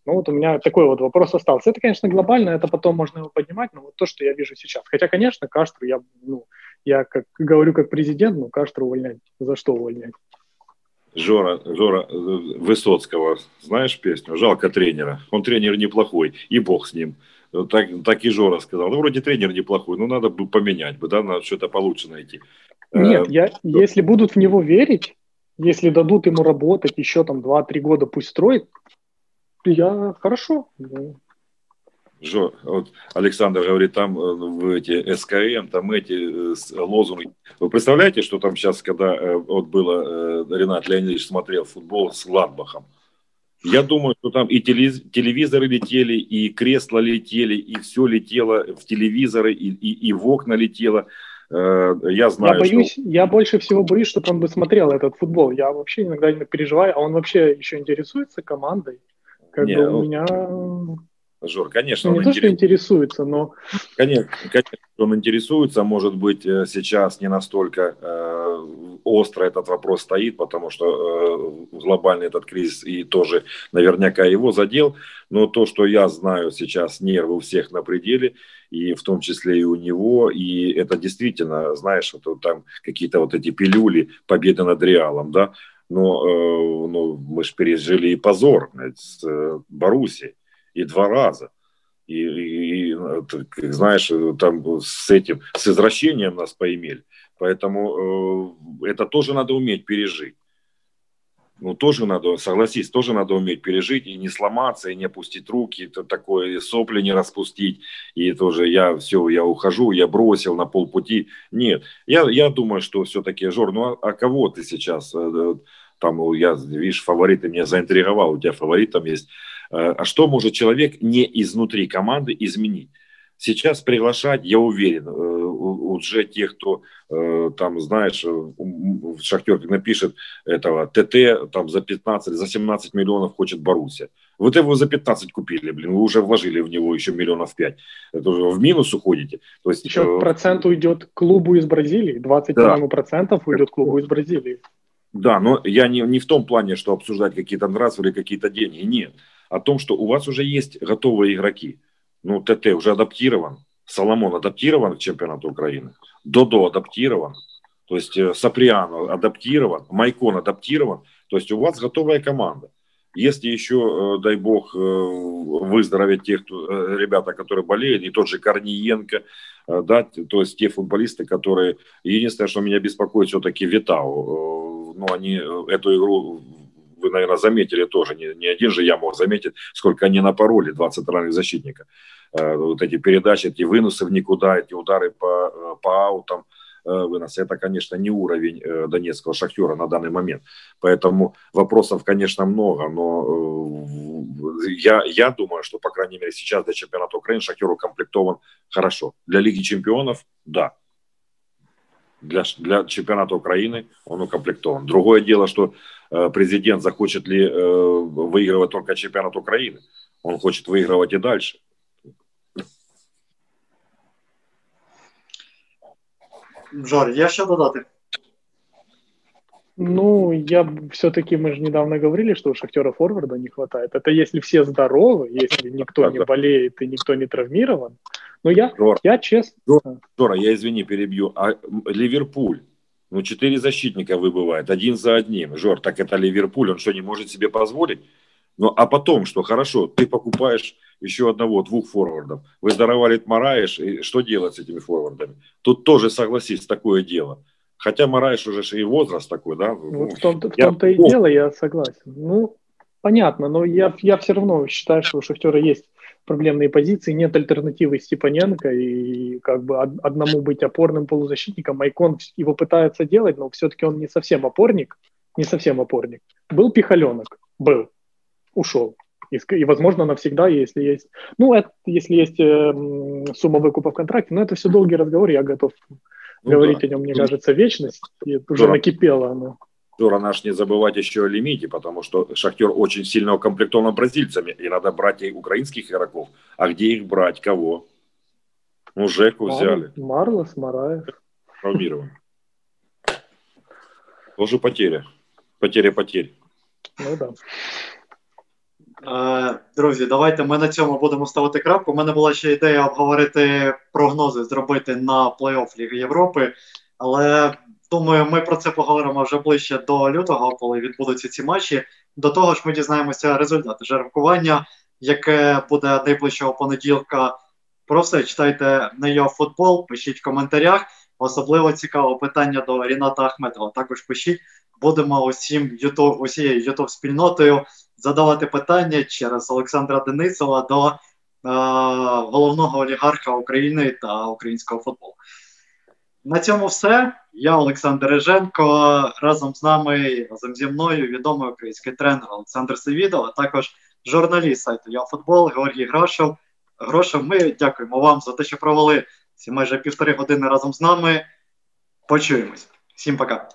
Ну вот у меня такой вот вопрос остался. Это, конечно, глобально, это потом можно его поднимать, но вот то, что я вижу сейчас. Хотя, конечно, Каштру я, ну, я как говорю как президент, ну, Каштру увольнять. За что увольнять? Жора, Жора э, Высоцкого, знаешь песню? «Жалко тренера». Он тренер неплохой, и бог с ним. Так, так и Жора сказал. Ну, вроде тренер неплохой, но надо бы поменять бы, да, надо что-то получше найти. Нет, э, я, если будут в него верить, если дадут ему работать еще там 2-3 года, пусть строит, я хорошо. Жо, вот Александр говорит, там э, в эти СКМ, там эти э, лозунги. Вы представляете, что там сейчас, когда э, вот было, Ренат Леонидович смотрел футбол с Гладбахом, я думаю, что там и телевизоры летели, и кресла летели, и все летело в телевизоры, и, и, и в окна летело. Я знаю, я боюсь, что... я больше всего боюсь, чтобы он бы смотрел этот футбол. Я вообще иногда не переживаю, а он вообще еще интересуется командой. Как не, бы у ну... меня Жор, конечно, ну, он не интерес... то, что интересуется, но... Конечно, конечно, он интересуется, может быть, э, сейчас не настолько э, остро этот вопрос стоит, потому что э, глобальный этот кризис и тоже наверняка его задел, но то, что я знаю сейчас, нервы у всех на пределе, и в том числе и у него, и это действительно, знаешь, вот, там какие-то вот эти пилюли, победы над Реалом, да, но, э, ну, мы же пережили и позор с э, Баруси, и два раза. И, и, и знаешь, там с этим, с извращением нас поимели. Поэтому э, это тоже надо уметь пережить. Ну, тоже надо, согласись, тоже надо уметь пережить и не сломаться, и не опустить руки, это такое, и сопли не распустить, и тоже я все, я ухожу, я бросил на полпути. Нет, я, я думаю, что все-таки, Жор, ну а, а кого ты сейчас, э, там, я, видишь, фавориты меня заинтриговал, у тебя фаворит там есть. Э, а что может человек не изнутри команды изменить? Сейчас приглашать, я уверен, э, уже тех, кто э, там, знаешь, Шахтер напишет этого ТТ там за 15, за 17 миллионов хочет Боруссия. Вот его за 15 купили, блин, вы уже вложили в него еще миллионов 5. Это уже в минус уходите. То есть, еще процент уйдет клубу из Бразилии, 20 да. процентов уйдет клубу из Бразилии. Да, но я не, не в том плане, что обсуждать какие-то или какие-то деньги, нет. О том, что у вас уже есть готовые игроки. Ну, ТТ уже адаптирован, Соломон адаптирован к чемпионату Украины, Додо адаптирован, то есть э, Саприано адаптирован, Майкон адаптирован, то есть у вас готовая команда. Если еще, э, дай бог, э, выздороветь тех кто, ребята, которые болеют, и тот же Корниенко, да, то есть те футболисты, которые... Единственное, что меня беспокоит, все-таки Витау. Ну, они эту игру вы, наверное, заметили тоже, не, не один же я мог заметить, сколько они напороли, два центральных защитника. Э, вот эти передачи, эти выносы в никуда, эти удары по, э, по аутам, э, выносы. Это, конечно, не уровень донецкого шахтера на данный момент. Поэтому вопросов, конечно, много, но я, я думаю, что, по крайней мере, сейчас для чемпионата Украины шахтер укомплектован хорошо. Для Лиги чемпионов – да. Для, для чемпионата Украины он укомплектован. Другое дело, что президент захочет ли выигрывать только чемпионат Украины. Он хочет выигрывать и дальше. Жор, є що додати? Ну, я все-таки, мы же недавно говорили, что у Шахтера форварда не хватает. Это если все здоровы, если никто не болеет и никто не травмирован. Но я, Жора, я честно... Жора, Жора, я извини, перебью. А Ливерпуль, ну, четыре защитника выбывает, один за одним. Жор, так это Ливерпуль, он что, не может себе позволить? Ну, а потом, что хорошо, ты покупаешь еще одного, двух форвардов. Выздоровалит Мараеш, и что делать с этими форвардами? Тут тоже, согласись, такое дело. Хотя Мараеш уже и возраст такой, да? Вот ну, в том-то, в том-то и дело, я согласен. Ну, понятно, но я, я все равно считаю, что у Шахтера есть проблемные позиции, нет альтернативы Степаненко, и как бы одному быть опорным полузащитником, Майкон его пытается делать, но все-таки он не совсем опорник, не совсем опорник. Был Пихаленок, был, ушел. И, и, возможно, навсегда, если есть, ну, это, если есть э, сумма выкупа в контракте, но это все долгий разговор, я готов ну, говорить да. о нем, мне кажется, вечность, и уже Жора, накипело оно. Жора, наш не забывать еще о лимите, потому что Шахтер очень сильно укомплектован бразильцами, и надо брать и украинских игроков. А где их брать, кого? Ну, Жеку Мар... взяли. Марлос, Мараев. Травмирован. Тоже потеря. Потеря потерь. Ну да. Е, друзі, давайте ми на цьому будемо ставити крапку. У мене була ще ідея обговорити прогнози, зробити на плей-офф Ліги Європи. Але думаю, ми про це поговоримо вже ближче до лютого, коли відбудуться ці матчі. До того ж, ми дізнаємося результати жеребкування, яке буде найближчого понеділка. Про все читайте на його футбол, пишіть в коментарях. Особливо цікаве питання до Ріната Ахметова. Також пишіть. Будемо усім YouTube, усією ютуб спільнотою задавати питання через Олександра Денисова до е, головного олігарха України та українського футболу. На цьому все. Я Олександр Реженко. Разом з нами, разом зі мною, відомий український тренер Олександр Севідов, а також журналіст сайту «Яфутбол» футбол Георгій Грошев. Грошев, ми дякуємо вам за те, що провели ці майже півтори години разом з нами. Почуємось. Всім пока.